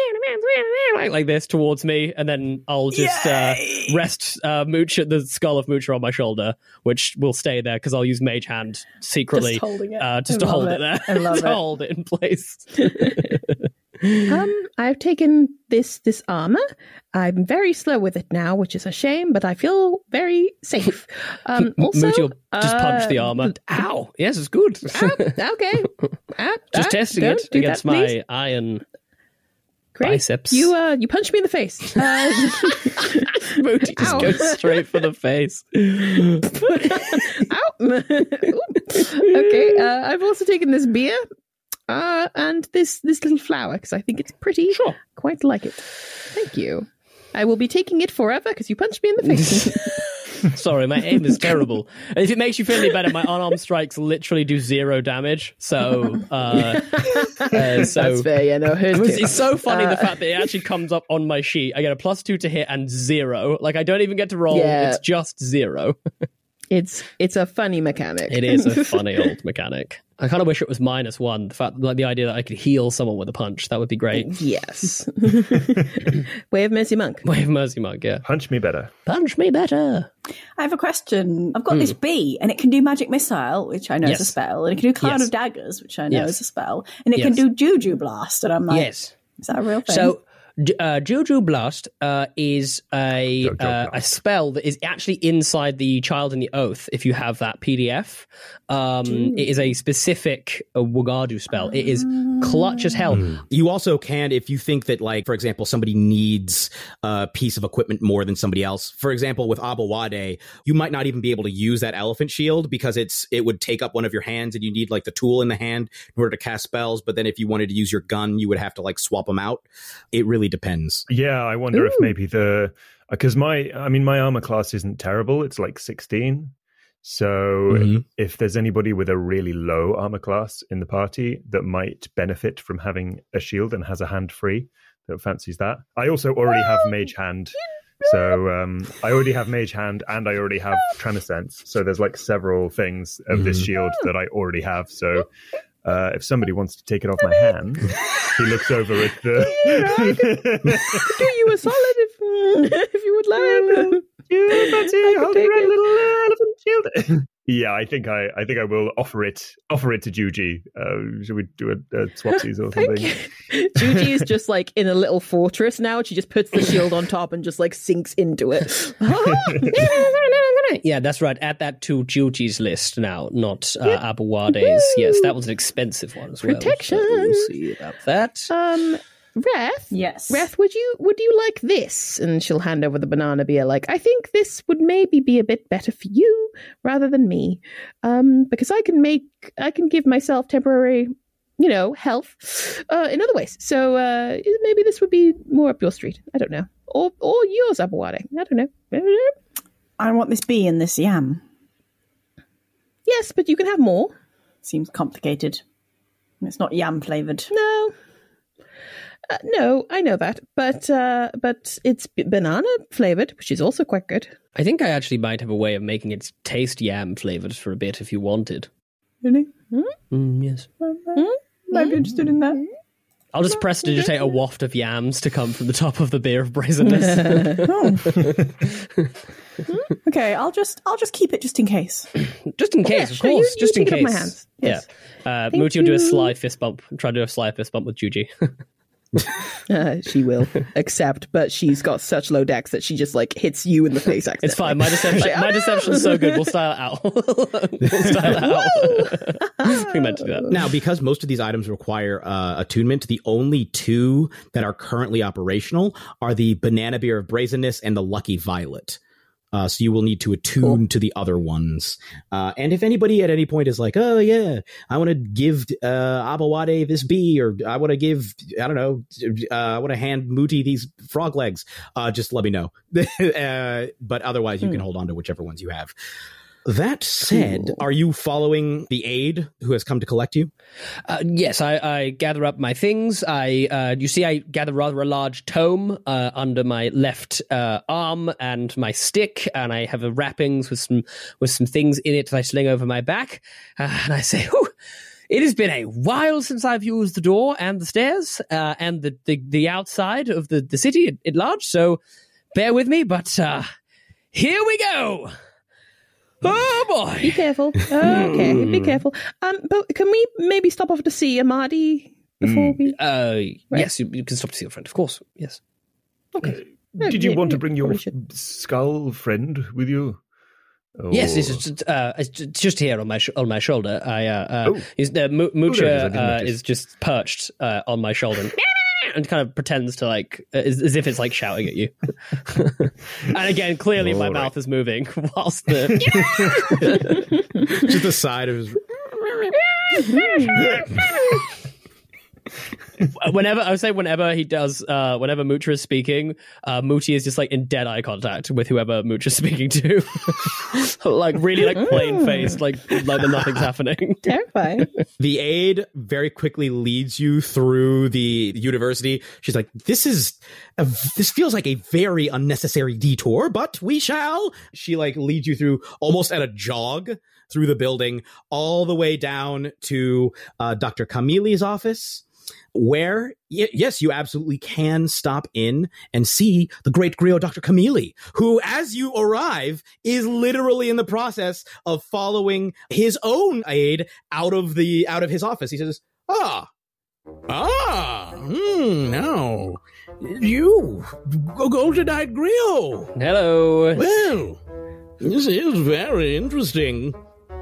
like, like this towards me, and then I'll just uh, rest uh, Mooch at the skull of Moocher on my shoulder, which will stay there because I'll use Mage Hand secretly Just holding it. uh, just to hold love it, there. I love to it. hold it in place. Um, I've taken this this armor. I'm very slow with it now, which is a shame, but I feel very safe. Um, also, will just punch the uh, armor. Ow! Yes, it's good. okay, Ah, just ah, testing it do that, against please. my iron Great. biceps. You uh, you punched me in the face. Uh, Mooch just Ow. goes straight for the face. Ow. okay, uh, I've also taken this beer uh, and this this little flower because I think it's pretty. Sure. Quite like it. Thank you. I will be taking it forever because you punched me in the face. Sorry, my aim is terrible. And if it makes you feel any better, my unarmed strikes literally do zero damage. So, uh, uh, so That's fair. Yeah, no, hers It's, it's so funny the Uh, fact that it actually comes up on my sheet. I get a plus two to hit and zero. Like I don't even get to roll. Yeah. It's just zero. It's it's a funny mechanic. It is a funny old mechanic. I kind of wish it was minus one. The fact, like the idea that I could heal someone with a punch, that would be great. Yes. Way of Mercy Monk. Way of Mercy Monk, yeah. Punch me better. Punch me better. I have a question. I've got this bee, and it can do magic missile, which I know is a Hmm. Spell, and it can do cloud Yes. of daggers, which I know Yes. is a spell, and it can do juju blast. And I'm like, yes. is that a real thing? So, J- uh, Juju Blast uh, is a Jojo uh, a spell that is actually inside the Child in the Oath. If you have that PDF, um, it is a specific uh, Wagadu spell. It is clutch as hell. You also can, if you think that, like, for example, somebody needs a piece of equipment more than somebody else. For example, with Aboade, you might not even be able to use that elephant shield because it's it would take up one of your hands, and you need like the tool in the hand in order to cast spells. But then, if you wanted to use your gun, you would have to like swap them out. It really depends. Yeah, I wonder if maybe the because my I mean my armor class isn't terrible. It's like 16. So Mhm. if there's anybody with a really low armor class in the party that might benefit from having a shield and has a hand free that fancies that. I also already have mage hand. So um, I already have mage hand and I already have Tremescence. So there's like several things of this Mhm. shield that I already have. So uh, if somebody wants to take it off my hand, he looks over at the. Do you a solid if, if you would like. You fancy holding little uh, elephant shield? yeah, I think I, I think I will offer it, offer it to Juji. Uh, should we do a, a swapsies or something? Juji is just like in a little fortress now. She just puts the shield on top and just like sinks into it. Yeah, that's right. Add that to Juji's list now, not uh, Aboade's. Yes, that was an expensive one as well. Protection. we'll see about that. Um, Reth, yes, Reth, would you would you like this? And she'll hand over the banana beer. Like, I think this would maybe be a bit better for you rather than me, um, because I can make I can give myself temporary, you know, health uh, in other ways. So uh, maybe this would be more up your street. I don't know, or or yours, Aboade. I don't know. I don't know. I want this bee and this yam. Yes, but you can have more. Seems complicated. It's not yam flavored. No. Uh, no, I know that, but uh, but it's b- banana flavored, which is also quite good. I think I actually might have a way of making it taste yam flavored for a bit if you wanted. Really? Mm, yes. might be interested in that. I'll just prestidigitate a waft of yams to come from the top of the beer of brazenness. Okay, I'll just I'll just keep it just in case. just in case, Yeah, of sure, you- course. you just in take it case. off my hands. Yes. Yeah. Uh, Mooti will do a sly fist bump. Try to do a sly fist bump with Juji. Uh, she will accept, but she's got such low Dex that she just like hits you in the face. it's fine. My deception. Like, oh, my no! deception's so good. We'll style it out. we'll style it out. we meant to do that. Now, because most of these items require uh, attunement, the only two that are currently operational are the Banana Beer of Brazenness and the Lucky Violet. Uh, so you will need to attune to the other ones. Uh, and if anybody at any point is like, "Oh yeah, I want to give uh, Aboade this bee," or "I want to give, I don't know, uh, I want to hand Mooti these frog legs," uh, just let me know. uh, but otherwise, you can hold on to whichever ones you have. That said, are you following the aide who has come to collect you? Uh, yes, I, I gather up my things. I, uh, you see, I gather rather a large tome uh, under my left uh, arm and my stick, and I have a wrappings with some with some things in it that I sling over my back, uh, and I say, "Whew, It has been a while since I've used the door and the stairs uh, and the, the the outside of the the city at, at large. So bear with me, but uh, here we go. Oh boy! Be careful. Okay, be careful. Um, but can we maybe stop off to see Amadi before we? Uh, yes, you, you can stop to see your friend, of course. Yes. Okay. Did you yeah, want to bring your skull friend with you? Yes, it's just, uh, it's just here on my sh- on my shoulder. I uh, uh, Oh. is, uh, Mu- there it is, I Mucha didn't uh, is just perched uh, on my shoulder and kind of pretends to like uh, as, as if it's like shouting at you. and again, clearly my All right. mouth is moving whilst the Just the side of his. Whenever I would say whenever he does uh whenever Mucha is speaking, uh Mooti is just like in dead eye contact with whoever Mucha is speaking to. like really like plain faced, like like nothing's happening. Terrifying. The aide very quickly leads you through the university. She's like, "This is, a, this feels like a very unnecessary detour, but we shall." She like leads you through almost at a jog through the building, all the way down to uh, Dr. Camille's office, where y- yes, you absolutely can stop in and see the great griot Dr. Camille, who, as you arrive, is literally in the process of following his own aide out of the out of his office. He says, "Ah, ah, hmm, no, you, Golden Eyed Griot. Hello. Well, this is very interesting."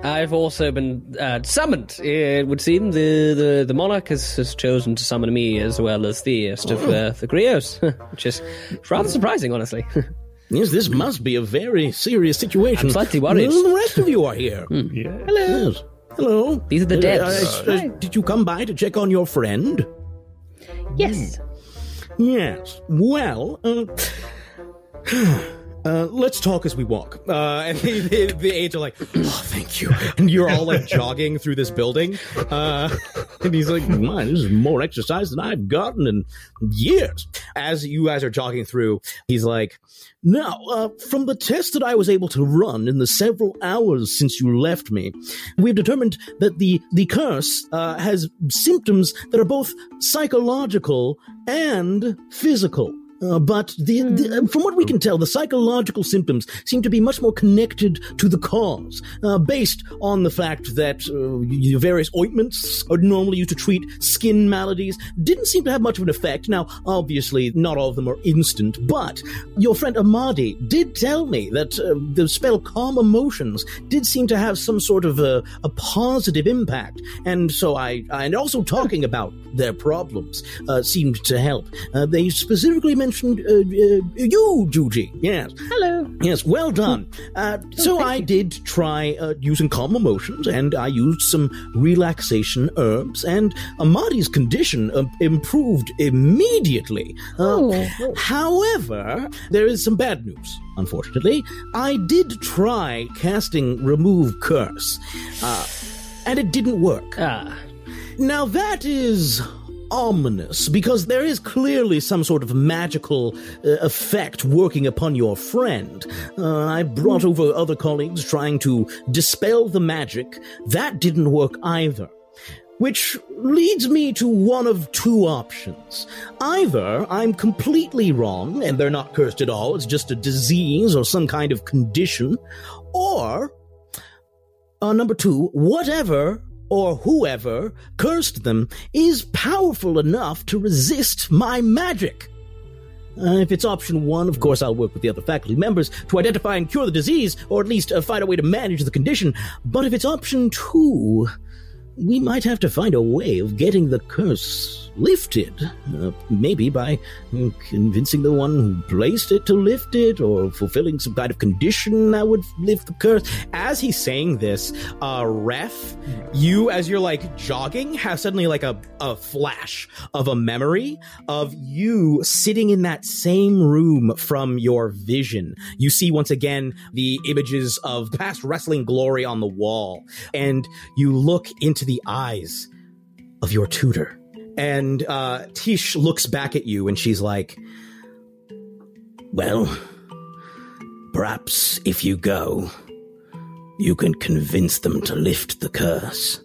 I've also been uh, summoned. It would seem the, the, the monarch has, has chosen to summon me as well as the rest of uh, the griots, which is rather surprising, honestly. Yes, this must be a very serious situation. I'm slightly worried. None of the rest of you are here. Yeah. Hello. Yes. Hello. These are the Uh, Debs. uh, uh, did you come by to check on your friend? Yes. Yes. Well, uh, let's talk as we walk. Uh, and the, the, the aides are like, oh, thank you. And you're all like jogging through this building. Uh, and he's like, man, this is more exercise than I've gotten in years. As you guys are jogging through, he's like, now, uh, from the test that I was able to run in the several hours since you left me, we've determined that the, the curse uh, has symptoms that are both psychological and physical. Uh, but the, the, from what we can tell, the psychological symptoms seem to be much more connected to the cause, uh, based on the fact that uh, various ointments are normally used to treat skin maladies didn't seem to have much of an effect. Now, obviously, not all of them are instant, but your friend Amadi did tell me that uh, the spell Calm Emotions did seem to have some sort of a, a positive impact, and so I, and also talking about their problems uh, seemed to help. Uh, they specifically mentioned uh, uh, you, Juji. Yes. Hello. Yes, well done. Uh, so I did try uh, using calm emotions, and I used some relaxation herbs, and Amadi's condition uh, improved immediately. Uh, However, there is some bad news. Unfortunately, I did try casting remove curse, uh, and it didn't work. Ah. Now that is ominous because there is clearly some sort of magical uh, effect working upon your friend. Uh, I brought over other colleagues trying to dispel the magic. That didn't work either. Which leads me to one of two options. Either I'm completely wrong and they're not cursed at all, it's just a disease or some kind of condition, or uh, number two, whatever or whoever cursed them is powerful enough to resist my magic. Uh, if it's option one, of course, I'll work with the other faculty members to identify and cure the disease, or at least uh, find a way to manage the condition. But if it's option two, we might have to find a way of getting the curse lifted. Uh, maybe by convincing the one who placed it to lift it, or fulfilling some kind of condition that would lift the curse. As he's saying this, uh, Reth, you, as you're like jogging, have suddenly like a, a flash of a memory of you sitting in that same room from your vision. You see once again the images of past wrestling glory on the wall, and you look into the eyes of your tutor. And uh, Tish looks back at you and she's like, Well, perhaps if you go, you can convince them to lift the curse.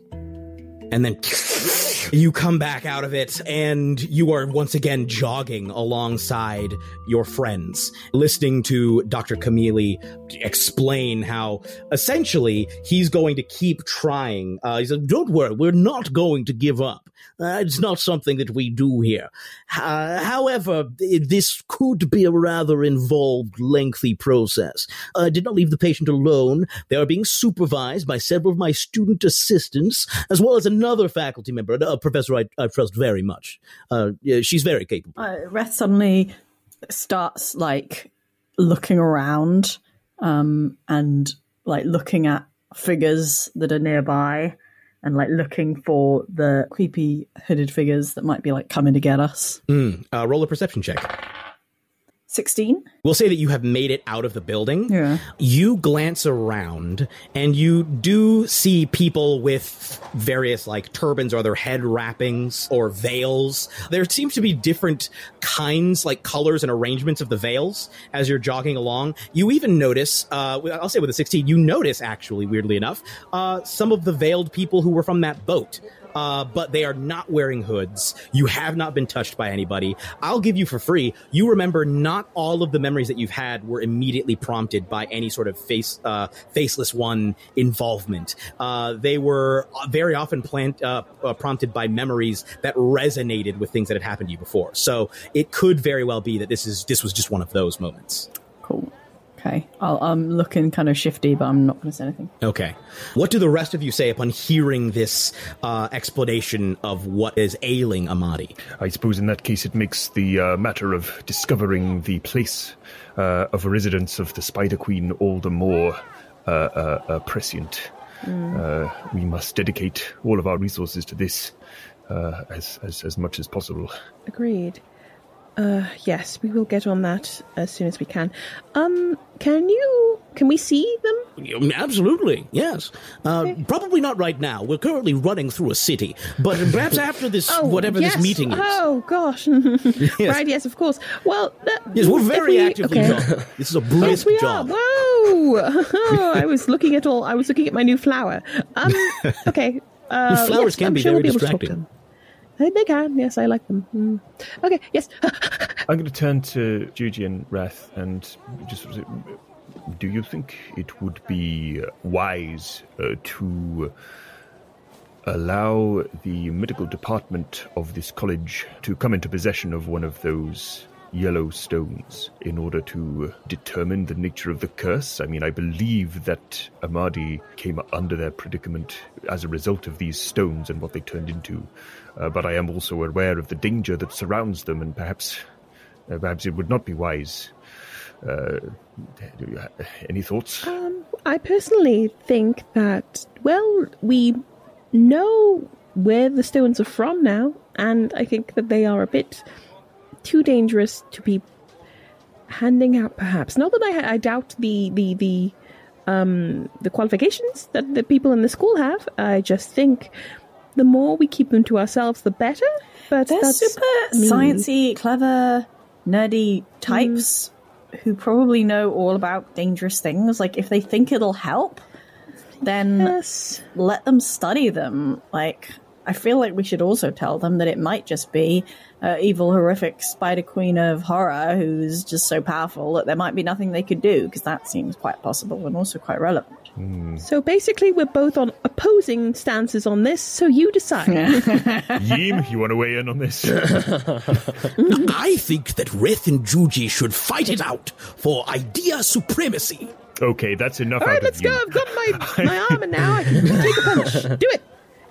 And then you come back out of it and you are once again jogging alongside your friends, listening to Dr. Camille explain how essentially he's going to keep trying. Uh, he said, Don't worry, we're not going to give up. Uh, it's not something that we do here. Uh, however, this could be a rather involved, lengthy process. I did not leave the patient alone. They are being supervised by several of my student assistants, as well as another faculty member, a professor I, I trust very much. Uh, yeah, she's very capable. Uh, Reth suddenly starts like looking around um, and like looking at figures that are nearby and like looking for the creepy hooded figures that might be like coming to get us. Mm, uh, roll a perception check. 16? We'll say that you have made it out of the building. Yeah. You glance around and you do see people with various like turbans or their head wrappings or veils. There seems to be different kinds, like colors and arrangements of the veils as you're jogging along. You even notice, uh, I'll say with a 16, you notice actually, weirdly enough, uh, some of the veiled people who were from that boat. Uh, but they are not wearing hoods. You have not been touched by anybody. I'll give you for free. You remember not all of the memories that you've had were immediately prompted by any sort of face, uh, faceless one involvement. Uh, they were very often plant, uh, uh, prompted by memories that resonated with things that had happened to you before. So it could very well be that this is this was just one of those moments. Cool. Okay. I'll, I'm looking kind of shifty, but I'm not going to say anything. Okay. What do the rest of you say upon hearing this uh, explanation of what is ailing Amadi? I suppose in that case it makes the uh, matter of discovering the place uh, of residence of the Spider Queen all the more uh, uh, uh, prescient. Mm. Uh, we must dedicate all of our resources to this uh, as, as, as much as possible. Agreed. Uh, yes, we will get on that as soon as we can. Um, can you? Can we see them? Absolutely, yes. Uh, Probably not right now. We're currently running through a city, but perhaps after this, whatever Oh, yes. this meeting is. Oh gosh. Right. Yes. Of course. Well. That, Yes, we're very we- actively okay. This is a brisk we jog. Are. Whoa! I was looking at all. I was looking at my new flower. Um. Okay. Uh, Flowers yes, can I'm be sure very we'll able to talk to distracting. They, they can. Yes, I like them. Mm. Okay. Yes. I'm going to turn to Juji and Reth and just do you think it would be wise uh, to allow the medical department of this college to come into possession of one of those yellow stones in order to determine the nature of the curse? I mean, I believe that Amadi came under their predicament as a result of these stones and what they turned into. Uh, but I am also aware of the danger that surrounds them, and perhaps, uh, perhaps it would not be wise. Uh, any thoughts? Um, I personally think that, well, we know where the stones are from now, and I think that they are a bit too dangerous to be handing out, perhaps. Not that I, I doubt the, the, the, um, the qualifications that the people in the school have. I just think the more we keep them to ourselves, the better. But They're that's super me. sciencey, clever, nerdy types who probably know all about dangerous things. Like, if they think it'll help, then let them study them. Like, I feel like we should also tell them that it might just be uh, evil, horrific Spider Queen of Horror who's just so powerful that there might be nothing they could do, because that seems quite possible and also quite relevant. So basically, we're both on opposing stances on this, so you decide. Yim, you want to weigh in on this? I think that Reth and Juji should fight it out for idea supremacy. Okay, that's enough All right, out let's of go. you. I've got my, my arm, now I can take a punch. Do it.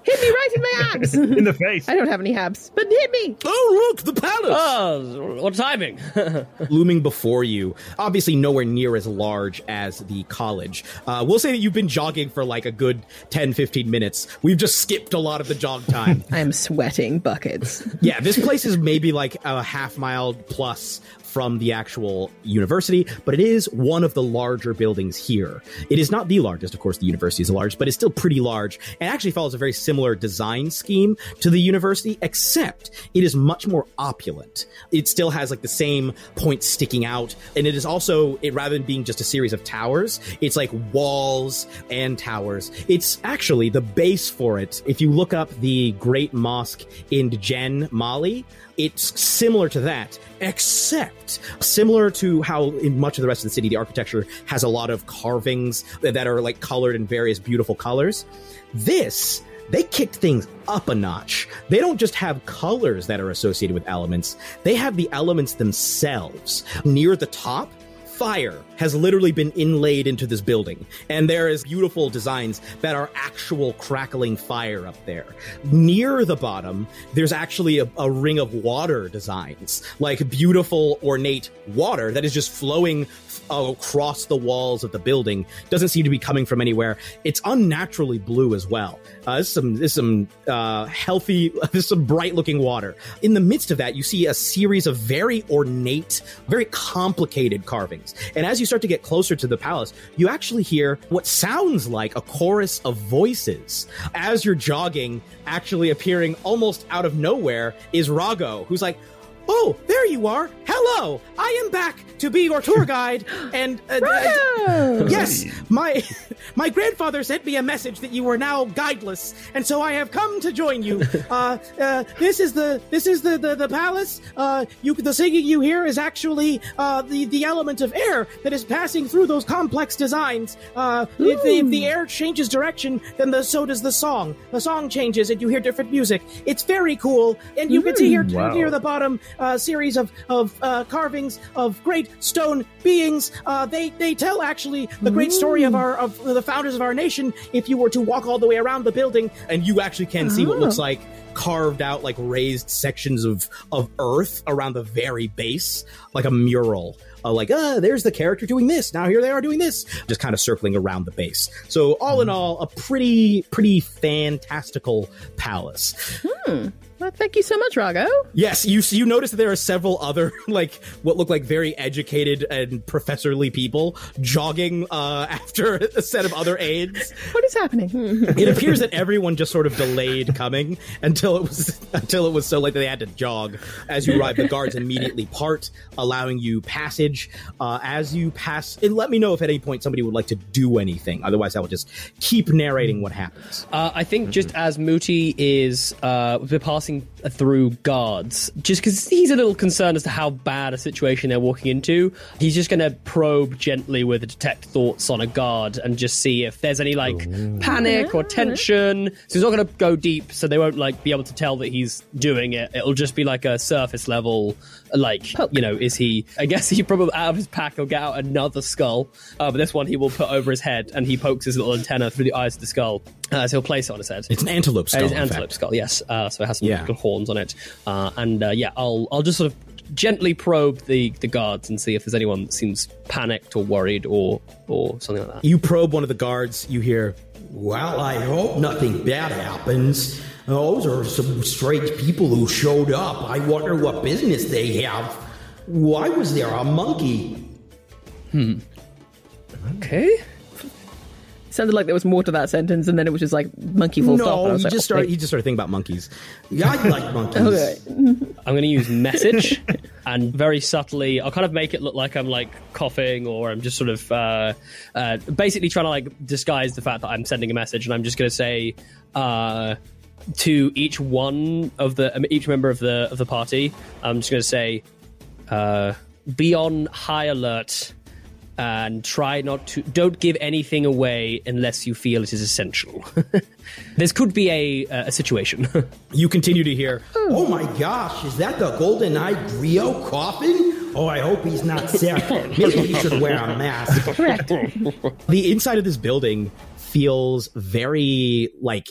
Hit me right in my abs. In the face. I don't have any abs, but hit me. Oh, look, the palace! Oh, what timing! looming before you. Obviously, nowhere near as large as the college. Uh, we'll say that you've been jogging for like a good 10, 15 minutes. We've just skipped a lot of the jog time. I am sweating buckets. yeah, this place is maybe like a half mile plus from the actual university, but it is one of the larger buildings here. It is not the largest, of course, the university is large, but it's still pretty large and actually follows a very similar design scheme to the university, except it is much more opulent. It still has like the same points sticking out, and it is also, it rather than being just a series of towers, it's like walls and towers. It's actually the base for it. If you look up the Great Mosque in Djenné, Mali, it's similar to that, except similar to how in much of the rest of the city, the architecture has a lot of carvings that are like colored in various beautiful colors. This, they kicked things up a notch. They don't just have colors that are associated with elements, they have the elements themselves. Near the top, fire has literally been inlaid into this building. And there is beautiful designs that are actual crackling fire up there. Near the bottom there's actually a, a ring of water designs like beautiful ornate water that is just flowing across the walls of the building. Doesn't seem to be coming from anywhere. It's unnaturally blue as well. Uh, this is some this is some uh, healthy this is some bright looking water. In the midst of that you see a series of very ornate very complicated carvings. And as you start to get closer to the palace, you actually hear what sounds like a chorus of voices. As you're jogging, actually appearing almost out of nowhere is Rago, who's like, Oh, there you are. Hello. I am back to be your tour guide. And uh, uh, yes, my my grandfather sent me a message that you were now guideless, and so I have come to join you. Uh, uh, this is the this is the the, the palace. Uh, you the singing you hear is actually uh, the the element of air that is passing through those complex designs. Uh, if, the, if the air changes direction, then the so does the song. The song changes, and you hear different music. It's very cool, and you can see here Wow. near the bottom uh, series of of uh, carvings of great stone beings. Uh, they they tell actually the great story of our of the founders of our nation. If you were to walk all the way around the building, and you actually can see what looks like carved out like raised sections of of earth around the very base, like a mural. Uh, like, uh, there's the character doing this. Now here they are doing this, just kind of circling around the base. So all in all, a pretty pretty fantastical palace. Hmm. Well, thank you so much, Rago. Yes, you you notice that there are several other like what look like very educated and professorly people jogging uh, after a set of other aides. What is happening? It appears that everyone just sort of delayed coming until it was until it was so late that they had to jog. As you arrive, the guards immediately part, allowing you passage. Uh, as you pass, and let me know if at any point somebody would like to do anything. Otherwise, I will just keep narrating what happens. Uh, I think just as Mooti is uh, we're passing through guards, just because he's a little concerned as to how bad a situation they're walking into, he's just going to probe gently with a detect thoughts on a guard and just see if there's any like panic or tension. So he's not going to go deep, so they won't like be able to tell that he's doing it. It'll just be like a surface level, like you know, is he? I guess he probably out of his pack he'll get out another skull, uh, but this one he will put over his head and he pokes his little antenna through the eyes of the skull. Uh, so he'll place it on his head. It's an antelope Uh, skull. it's an antelope fact. skull, yes. Uh, so it has some Yeah. little horns on it. Uh, and uh, yeah, I'll I'll just sort of gently probe the, the guards and see if there's anyone that seems panicked or worried or or something like that. You probe one of the guards. You hear, Well, I hope nothing bad happens. Those are some strange people who showed up. I wonder what business they have. Why was there a monkey? Hmm. Okay. Sounded like there was more to that sentence, and then it was just like monkey full stop. and I no, was he like, just started. okay. He just started thinking about monkeys. Yeah, I like monkeys. Okay. I'm going to use message and very subtly, I'll kind of make it look like I'm like coughing or I'm just sort of uh, uh, basically trying to like disguise the fact that I'm sending a message. And I'm just going to say, uh, to each one of the um, each member of the of the party. I'm just going to say, uh, be on high alert and try not to don't give anything away unless you feel it is essential. this could be a a situation. you continue to hear, Oh my gosh, is that the golden eyed Griot coughing? Oh, I hope he's not sick. Maybe he should wear a mask. Correct. the inside of this building feels very like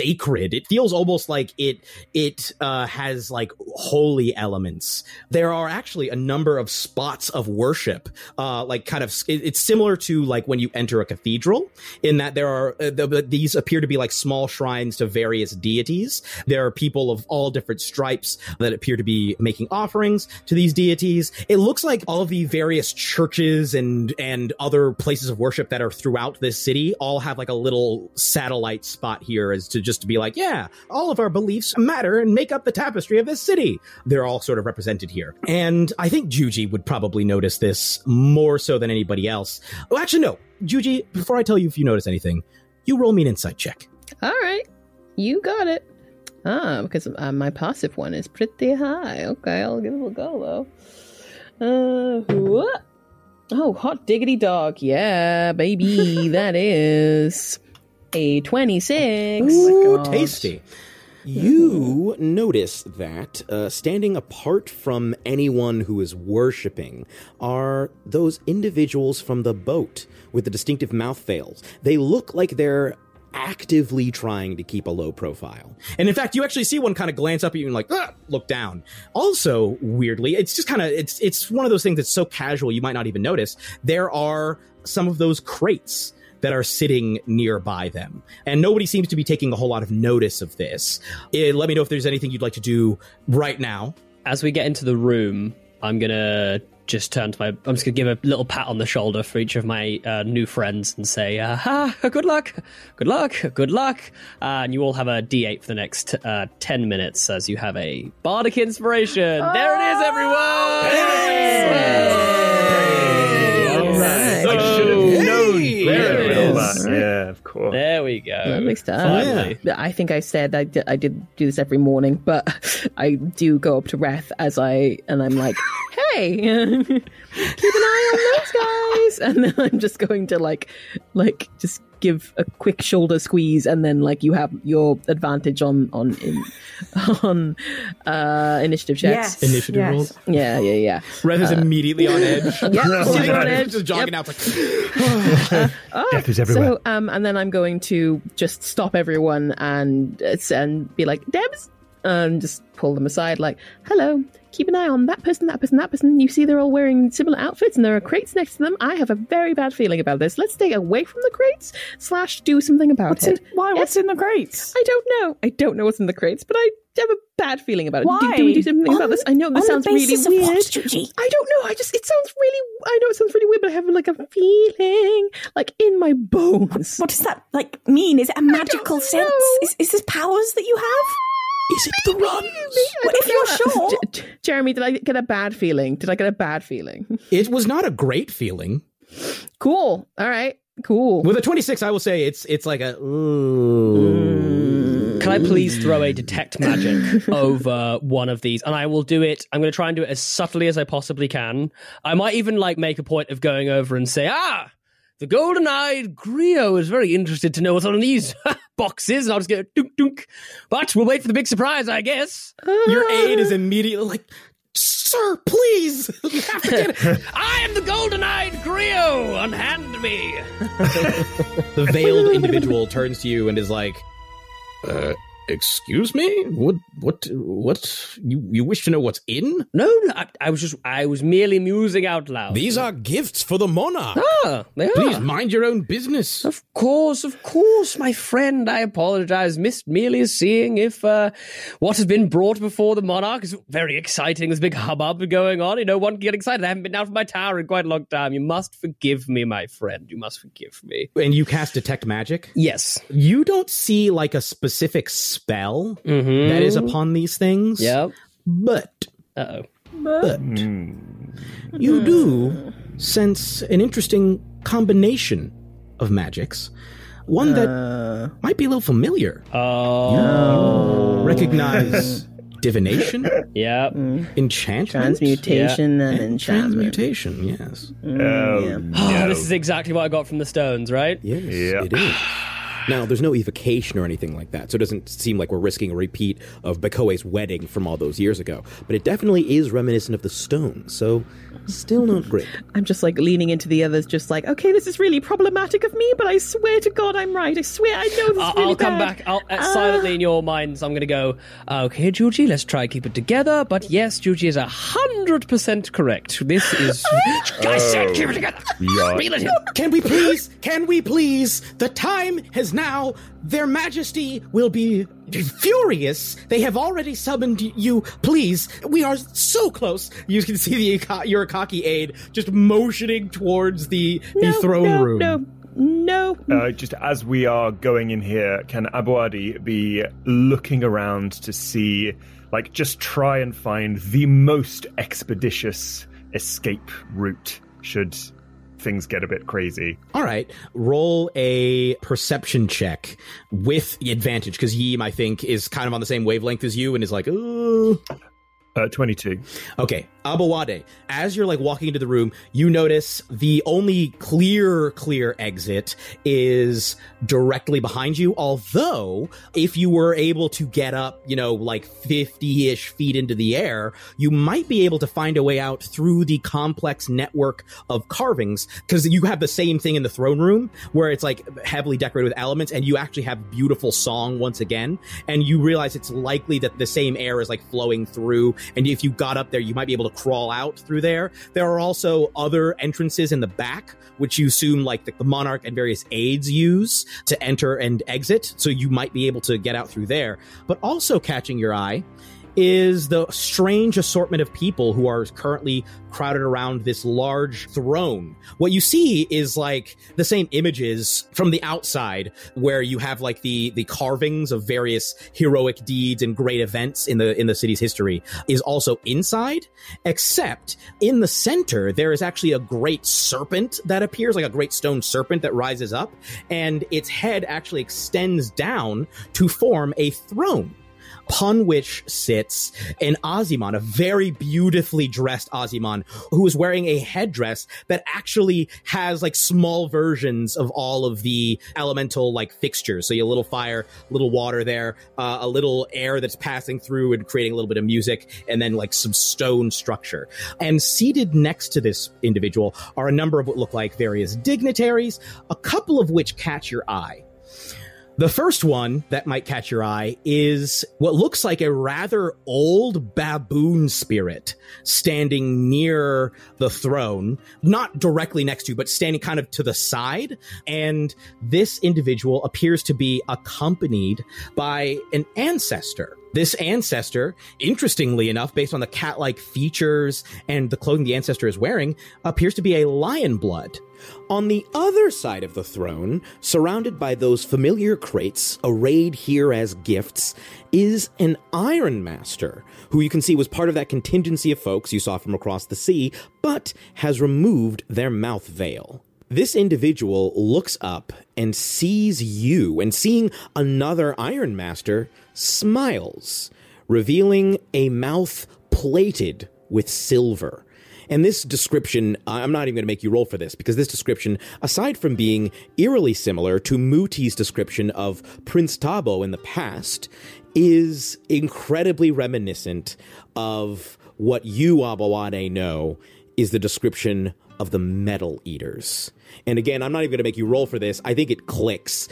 sacred. It feels almost like it it uh, has like holy elements. There are actually a number of spots of worship uh, like kind of it- it's similar to like when you enter a cathedral in that there are uh, the, these appear to be like small shrines to various deities. There are people of all different stripes that appear to be making offerings to these deities. It looks like all of the various churches and and other places of worship that are throughout this city all have like a little satellite spot here as to just to be like yeah all of our beliefs matter and make up the tapestry of this city they're all sort of represented here and i think juji would probably notice this more so than anybody else oh actually no juji before i tell you if you notice anything you roll me an insight check All right, you got it. Ah, because uh, my passive one is pretty high. Okay, I'll give it a go though. Uh, what? Oh, hot diggity dog. Yeah, baby, that is a 26. Ooh, tasty. You notice that uh, standing apart from anyone who is worshipping are those individuals from the boat with the distinctive mouth veils. They look like they're actively trying to keep a low profile. And in fact, you actually see one kind of glance up at you and like "Ah," look down. Also, weirdly, it's just kind of it's it's one of those things that's so casual you might not even notice. There are some of those crates that are sitting nearby them. And nobody seems to be taking a whole lot of notice of this. Eh, let me know if there's anything you'd like to do right now. As we get into the room, I'm gonna just turn to my. I'm just gonna give a little pat on the shoulder for each of my uh, new friends and say, uh, "Ha, good luck, good luck, good luck." Uh, and you all have a D8 for the next uh, ten minutes as you have a bardic inspiration. There it is, everyone. Very well. Yeah, of course. There we go. Lovely stuff. Finally. I think I said I did, I did do this every morning, but I do go up to Reth as I and I'm like, "Hey, keep an eye on those guys," and then I'm just going to like, like, just give a quick shoulder squeeze, and then like you have your advantage on on in, on uh initiative checks, Yes, Initiative yes. rolls? Yeah, yeah, yeah. Reth is Uh, immediately on edge. Yep, sitting on edge. Just jogging Yep. out. It's like, Oh, Death is everywhere. So, um, and then I'm going to just stop everyone and uh, and be like, Debs, and just pull them aside, like, hello. Keep an eye on that person, that person, that person. You see, they're all wearing similar outfits, and there are crates next to them. I have a very bad feeling about this. Let's stay away from the crates slash do something about What's it. in- why? What's in the crates? I don't know. I don't know what's in the crates, but I have a bad feeling about it. Do, Why? do we do something about this? I know this sounds really weird. what, I don't know. I just it sounds really. I know it sounds really weird, but I have like a feeling, like in my bones. What does that like mean? Is it a magical sense? Is, is this powers that you have? Is it the run? What if you're sure? J- J- Jeremy, did I get a bad feeling? Did I get a bad feeling? it was not a great feeling. Cool. All right. Cool. With a 26, I will say it's it's like a. Can I please throw a detect magic over one of these? And I will do it. I'm going to try and do it as subtly as I possibly can. I might even like make a point of going over and say, ah, the golden eyed Griot is very interested to know what's on these boxes. And I'll just go dunk dunk. But we'll wait for the big surprise, I guess. Your aide is immediately like, Sir, please! You have to get it. I am the golden eyed Griot. Unhand me. the veiled individual turns to you and is like, uh, excuse me? What, what, what? You, you wish to know what's in? No, no I, I was just, I was merely musing out loud. These are gifts for the monarch. Ah, they are. Please mind your own business. Of course, of course, my friend. I apologize. Missed merely seeing if uh, what has been brought before the monarch is very exciting. There's a big hubbub going on. You know, one can get excited. I haven't been down from my tower in quite a long time. You must forgive me, my friend. You must forgive me. And you cast Detect Magic? Yes. You don't see like a specific spell Mhm. that is upon these things. Yep. But Uh oh. But you do sense an interesting combination of magics. one that Uh, might be a little familiar. Oh. Recognize divination, Yep. enchantment, transmutation and and enchantment. transmutation. Yes, Oh, yeah. Oh, this is exactly what I got from the stones, right? yes, Yeah. it is. Now, there's no evocation or anything like that, so it doesn't seem like we're risking a repeat of Bakoe's wedding from all those years ago. But it definitely is reminiscent of the stone, so still not great. I'm just like leaning into the others, just like, okay, this is really problematic of me, but I swear to God I'm right. I swear I know this is I'll, really I'll come bad. back. I'll, uh, silently in your minds, I'm going to go, okay, Juji, let's try keep it together. But yes, Juji is 100% correct. This is. I said keep it together. Yeah. Reel it in. Can we please? Can we please? The time has now. Their Majesty will be furious. They have already summoned you. Please, we are so close. You can see the Ika- Yurakaki aide just motioning towards the, the no, throne no, room. No, no, Uh, just as we are going in here, can Aboade be looking around to see, like, just try and find the most expeditious escape route should things get a bit crazy? All right, roll a perception check with the advantage because Yim, I think, is kind of on the same wavelength as you and is like, ooh. Uh, 22. Okay, Aboade, as you're like walking into the room, you notice the only clear, clear exit is directly behind you. Although, if you were able to get up, you know, like 50 ish feet into the air, you might be able to find a way out through the complex network of carvings because you have the same thing in the throne room where it's like heavily decorated with elements and you actually have beautiful song once again. And you realize it's likely that the same air is like flowing through and if you got up there, you might be able to crawl out through there. There are also other entrances in the back, which you assume like the, the monarch and various aides use to enter and exit. So you might be able to get out through there. But also catching your eye is the strange assortment of people who are currently crowded around this large throne. What you see is like the same images from the outside where you have like the the carvings of various heroic deeds and great events in the in the city's history is also inside except in the center there is actually a great serpent that appears like a great stone serpent that rises up and its head actually extends down to form a throne upon which sits an Ozyman, a very beautifully dressed Ozyman, who is wearing a headdress that actually has like small versions of all of the elemental like fixtures. So you have a little fire, little water there, uh, a little air that's passing through and creating a little bit of music, and then like some stone structure. And seated next to this individual are a number of what look like various dignitaries, a couple of which catch your eye. The first one that might catch your eye is what looks like a rather old baboon spirit standing near the throne, not directly next to, you, but standing kind of to the side. And this individual appears to be accompanied by an ancestor. This ancestor, interestingly enough, based on the cat like features and the clothing the ancestor is wearing, appears to be a lion blood. On the other side of the throne, surrounded by those familiar crates arrayed here as gifts, is an Iron Master, who you can see was part of that contingency of folks you saw from across the sea, but has removed their mouth veil. This individual looks up and sees you, and seeing another Iron Master, smiles, revealing a mouth plated with silver. And this description, I'm not even going to make you roll for this because this description, aside from being eerily similar to Mooti's description of Prince Tabo in the past, is incredibly reminiscent of what you, Aboade, know is the description of the Metal Eaters. And again, I'm not even going to make you roll for this. I think it clicks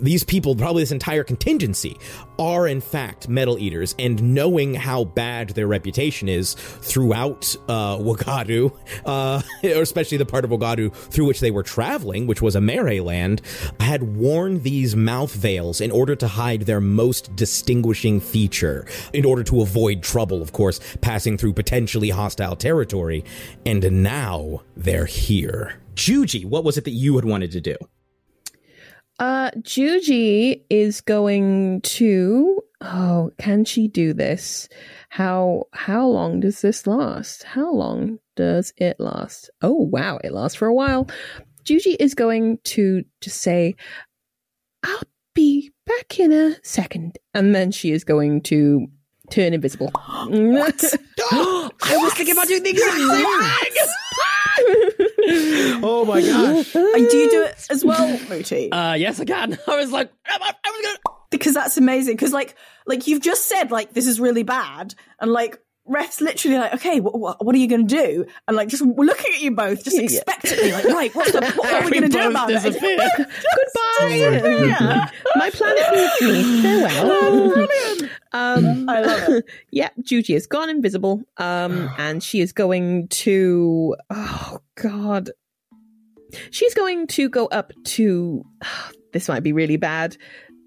these people, probably this entire contingency, are in fact metal eaters, and knowing how bad their reputation is throughout uh, Wagadu, uh, or especially the part of Wagadu through which they were traveling, which was Emere land, had worn these mouth veils in order to hide their most distinguishing feature, in order to avoid trouble, of course, passing through potentially hostile territory. And now they're here. Juji, what was it that you had wanted to do? Uh, Juji is going to. Oh, can she do this? How how long does this last? How long does it last? Oh wow, it lasts for a while. Juji is going to just say, I'll be back in a second. And then she is going to turn invisible. What? I was thinking about doing the exact same oh my gosh. Do you do it as well, Mooti? Uh, yes, I can. I was like, I was gonna. Because that's amazing. Because like, like you've just said, like this is really bad, and like Reth's literally like, okay, what, what, what are you going to do? And like just looking at you both, just expectantly, like, right, what's the, what are we We going to do about it? Goodbye. My planet needs me. Farewell. Um, I love it. yeah, Juji is gone invisible. Um, and she is going to. Oh God. She's going to go up to. This might be really bad.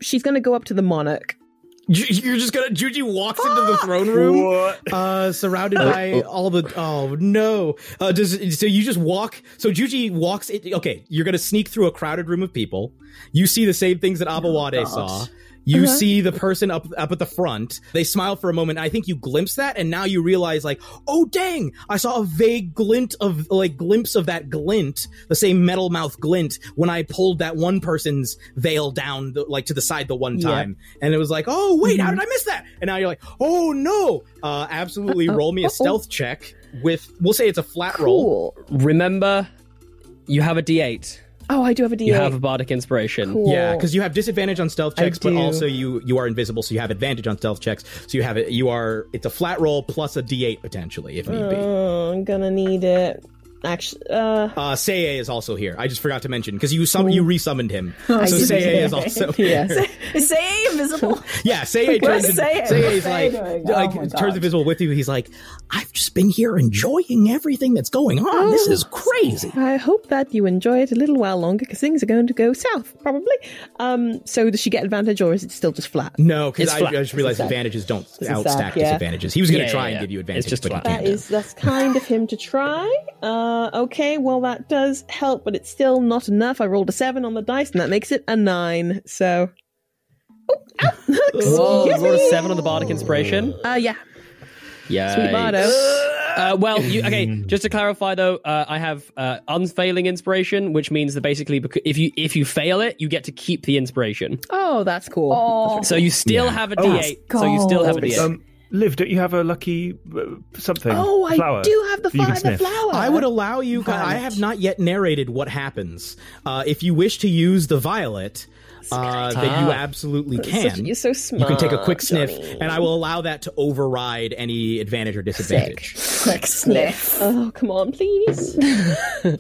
She's going to go up to the monarch. Ju- You're just gonna Juji walks into the throne room, uh, surrounded by all the. Oh no! Uh, does so you just walk? So Juji walks. In, okay, you're gonna sneak through a crowded room of people. You see the same things that Aboade saw. You Uh-huh. see the person up up at the front. They smile for a moment. I think you glimpse that, and now you realize, like, oh dang! I saw a vague glint of like glimpse of that glint, the same metal mouth glint, when I pulled that one person's veil down, the, like to the side the one Yeah. time, and it was like, oh wait, how did I miss that? And now you're like, oh no! Uh, absolutely, Uh-oh, roll me a uh-oh. stealth check with. We'll say it's a flat roll. Remember, you have a D8. Oh, I do have a D8. You have a bardic inspiration. Cool. Yeah, because you have disadvantage on stealth checks, but also you you are invisible, so you have advantage on stealth checks. So you have it. You are. It's a flat roll plus a d8 potentially if need be. Oh, I'm gonna need it. Actually, uh, Uh, Seiya is also here. I just forgot to mention because you sum- you resummoned him, so I. Seiya is also here. Yes. Is Say invisible? Yeah, Seiya Where's turns in, Seiya? Seiya is like, Seiya like Oh turns invisible with you. He's like, I've just been here enjoying everything that's going on. This is crazy. I hope that you enjoy it a little while longer because things are going to go south, probably. Um, so does she get advantage or is it still just flat? No, because I, I just realized advantages don't It's outstack sack, yeah. disadvantages. He was going to Yeah, try yeah, and give you yeah. advantage, It's but he flat. can't. That is that's kind of him to try. Uh, okay, well that does help, but it's still not enough. I rolled a seven on the dice, and that makes it a nine. So, Whoa, Excuse you rolled a seven on the bardic inspiration. uh, yeah, Yeah. sweet Bardo. Uh, well, you, okay. Just to clarify, though, uh, I have uh, unfailing inspiration, which means that basically, becau- if you if you fail it, you get to keep the inspiration. Oh, that's cool. Oh. So you still Yeah. have a Oh, D8. so you still have a D8. Um, Liv, don't you have a lucky uh, something? Oh, I flower do have the, that you can fi- the sniff? flower. I would allow you. I have not yet narrated what happens. Uh, if you wish to use the violet, uh, then you Ah. absolutely Such- can. you're so smart. you can take a quick sniff, Johnny. and I will allow that to override any advantage or disadvantage. Quick sniff. Oh, come on, please.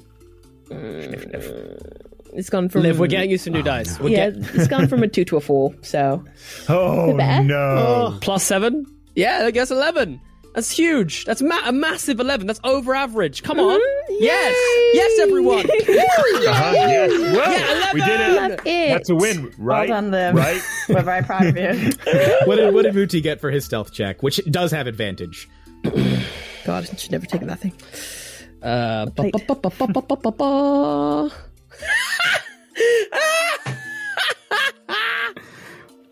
It's gone from Liv, we're getting you some new dice. We're yeah, get- it's gone from a two to a four. So Oh better. no! plus seven. Yeah, I guess eleven. That's huge. That's ma- a massive eleven. That's over average. Come on. Yes, yes, everyone. Uh-huh, yes. Well, Yeah, we did eleven. it. That's it. That's a win, right? Well done, Liv. Right? We're very proud of you. what did what did Mooti get for his stealth check, which does have advantage? God, I should never taken that thing. Uh, ba- ba- ba-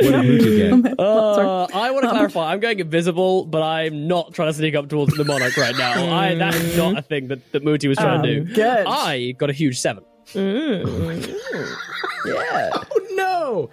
What did Mooti get? Uh, I want to clarify. I'm going invisible, but I'm not trying to sneak up towards the monarch right now. I, that is not a thing that, that Mooti was trying to Um, do. good. I got a huge seven. Yeah. Oh no!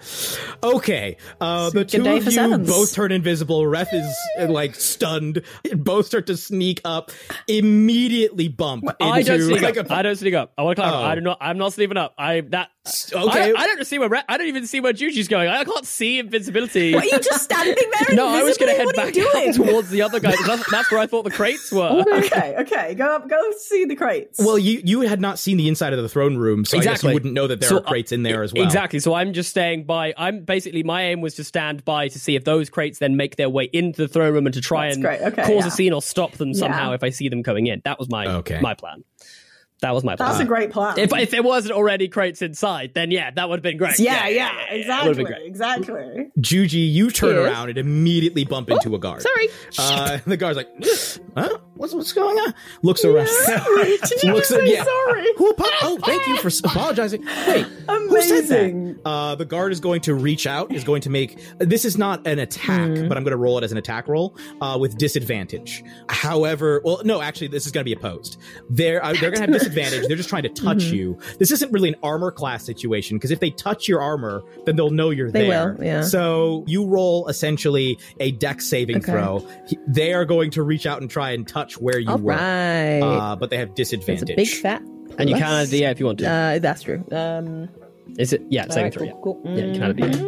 Okay, uh, the two of you sevens. both turn invisible. Reth is uh, like stunned. Both start to sneak up, immediately bump into I don't sneak like up. a I don't sneak up. I want to clarify. Oh. I do not. I'm not sleeping up. I that. okay. I, I don't see where. Re- I don't even see where Juji's going. I can't see invincibility. What, are you just standing there no, I was going to head back doing? towards the other guy. That's, that's where I thought the crates were. okay, okay. Go up, go see the crates. Well, you you had not seen the inside of the throne room, so I guess Exactly. you wouldn't know that there So, are crates in there as well. Exactly. So I'm just staying by. I'm basically my aim was to stand by to see if those crates then make their way into the throne room and to try That's and. Okay, cause yeah. a scene or stop them somehow Yeah. if I see them coming in. That was my Okay. my plan. That was my plan. That's a great plan. if if there wasn't already crates inside, then yeah, that would have been great. yeah, yeah, Would've exactly, been great. exactly. Juji, you turn Yes. around and immediately bump into a guard. Sorry. Uh, the guard's like, huh? What's, what's going on? Looks around. Sorry, did you Looks just at- say yeah. sorry? Who apo- oh, thank you for apologizing. Wait, who said Amazing. that? Uh, the guard is going to reach out, is going to make. This is not an attack, but I'm going to roll it as an attack roll uh, with disadvantage. However, well, no, actually, this is going to be opposed. They're uh, they're going to have disadvantage. They're just trying to touch Mhm. you. This isn't really an armor class situation because if they touch your armor, then they'll know you're They there. will, yeah. So you roll essentially a deck saving Okay. throw. They are going to reach out and try and touch where you All were, right. uh, but they have It's disadvantage. a big fat. And you plus. can add a D8 if you want to. Uh, that's true. Um, Is it? Yeah, saving Alright, throw. cool, Yeah. yeah, you can add a D8.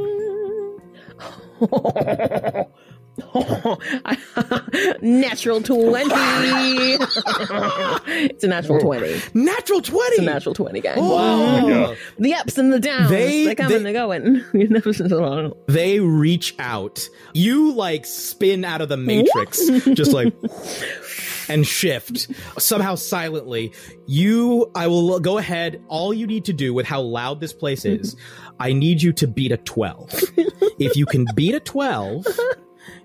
natural 20. it's a natural 20. Natural 20. It's a natural 20, guys. Oh. Yeah. The ups and the downs. They- They, are coming, they- they're going. You They reach out. You like spin out of the matrix, just like and shift somehow silently. You, I will go ahead. All you need to do with how loud this place is, I need you to beat a 12. if you can beat a 12,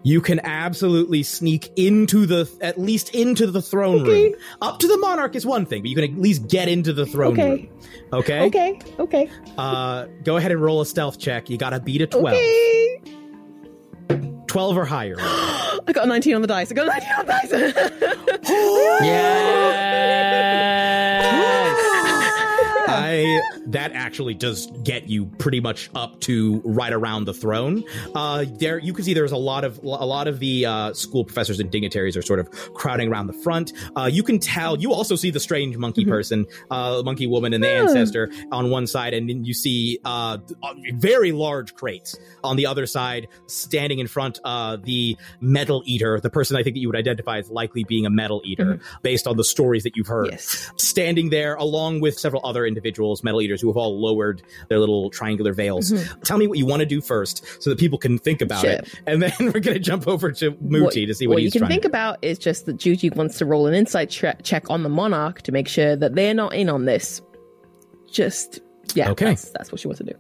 you can absolutely sneak into the, at least into the throne room. Up to the monarch is one thing, but you can at least get into the throne Okay. room. Okay? Okay, okay. Uh, go ahead and roll a stealth check. You gotta beat a 12. Okay. 12 or higher. I got a 19 on the dice. I got a 19 on the dice. I that actually does get you pretty much up to right around the throne. Uh, there you can see there's a lot of a lot of the uh, school professors and dignitaries are sort of crowding around the front. Uh, you can tell. You also see the strange monkey person, uh, monkey woman, and the Yeah. ancestor on one side, and then you see uh, very large crates on the other side, standing in front. Uh, the metal eater, the person I think that you would identify as likely being a metal eater, based on the stories that you've heard standing there along with several other individuals, metal eaters, who have all lowered their little triangular veils. Mhm. Tell me what you want to do first so that people can think about Sure. it. And then we're going to jump over to Mooti to see what, you he's can trying think about is just that Juji wants to roll an insight che- check on the monarch to make sure that they're not in on this. Just yeah, Okay. That's, that's what she wants to do.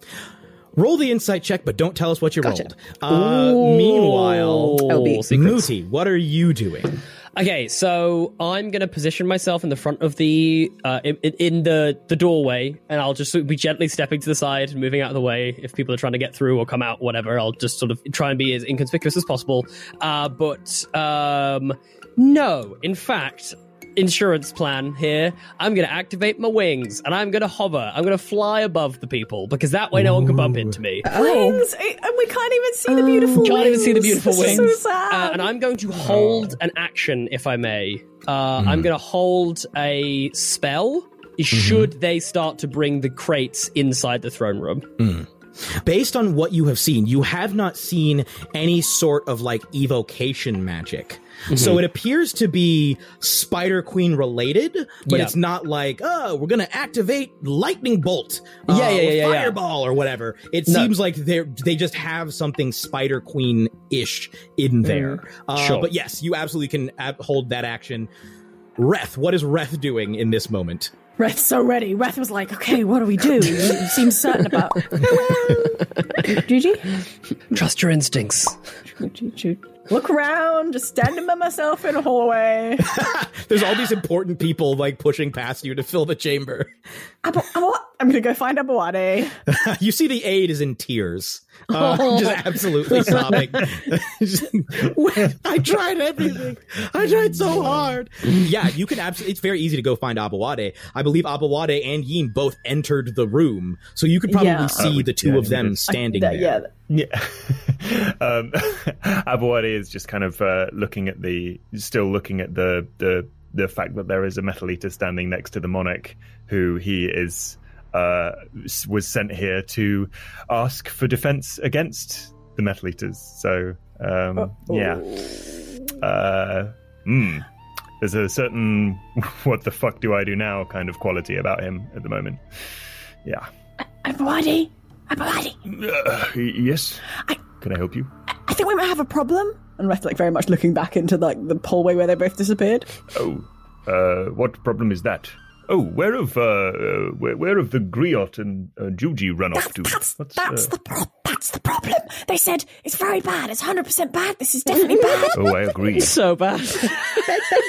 Roll the insight check, but don't tell us what you Gotcha. rolled. Uh, meanwhile. Mooti, what are you doing? Okay, so I'm gonna position myself in the front of the uh, in, in the the doorway, and I'll just be gently stepping to the side, moving out of the way. If people are trying to get through or come out, whatever, I'll just sort of try and be as inconspicuous as possible. Uh, but um, no, in fact, insurance plan here. I'm gonna activate my wings, and I'm gonna hover. I'm gonna fly above the people because that way no one can bump into me. Wings, eh, and we can't even see the beautiful. Can't wings. even see the beautiful This is wings. So sad. Uh, and I'm going to hold an action, if I may. Uh, I'm going to hold a spell. Should they start to bring the crates inside the throne room? Based on what you have seen, you have not seen any sort of like evocation magic. So Mhm. it appears to be Spider Queen related, but Yeah. it's not like, oh, we're gonna activate lightning bolt, uh, Yeah, yeah, or yeah, yeah, yeah. fireball or whatever. It No. seems like they they just have something Spider Queen ish in there. Uh, Sure. But yes, you absolutely can ab- hold that action. Reth, what is Reth doing in this moment? Reth's so ready. Reth was like, okay, what do we do? You seem certain about. Juji? Trust your instincts. Look around, just standing by myself in a hallway. There's all these important people like pushing past you to fill the chamber. Abo- Abo- I'm gonna go find Aboade. you see the aide is in tears. Uh, just absolutely sobbing. I tried everything. I tried so hard. Yeah, you can absolutely. It's very easy to go find Aboade. I believe Aboade and Yin both entered the room, so you could probably Yeah. see Uh, the two yeah, of them yes. standing That- there. yeah. Yeah. um, Aboade is just kind of uh, looking at the, still looking at the, the the fact that there is a metal eater standing next to the monarch, who he is uh, was sent here to ask for defense against the metal eaters. So um, yeah, uh, hmm. There's a certain "what the fuck do I do now" kind of quality about him at the moment. Yeah. Aboade? Aboade? Uh, y- yes. Can I help you? I think we might have a problem. And Reth, like, very much looking back into like the hallway where they both disappeared. Oh, uh, what problem is that? Oh, where have uh, uh where, where have the Griot and uh, Juji run off to? What's, That's uh, the pro- that's the problem. They said it's very bad. It's hundred percent bad. This is definitely bad. Oh, I agree. so bad.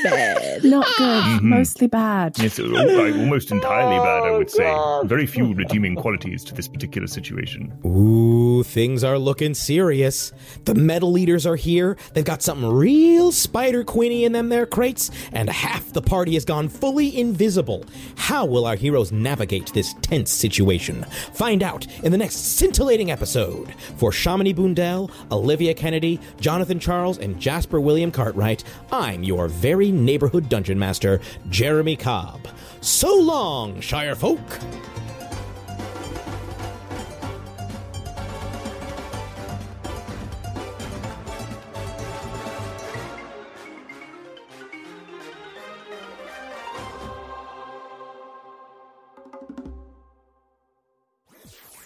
Not good. Mhm. Mostly bad. Yes, uh, almost entirely bad, I would say. Very few redeeming qualities to this particular situation. Ooh, things are looking serious. The metal eaters are here. They've got something real spider queeny in them there crates, and half the party has gone fully invisible. How will our heroes navigate this tense situation? Find out in the next scintillating episode. For Shamini Bundell, Olivia Kennedy, Jonathan Charles, and Jasper William Cartwright, I'm your very neighborhood dungeon master, Jeremy Cobb. So long, Shire folk!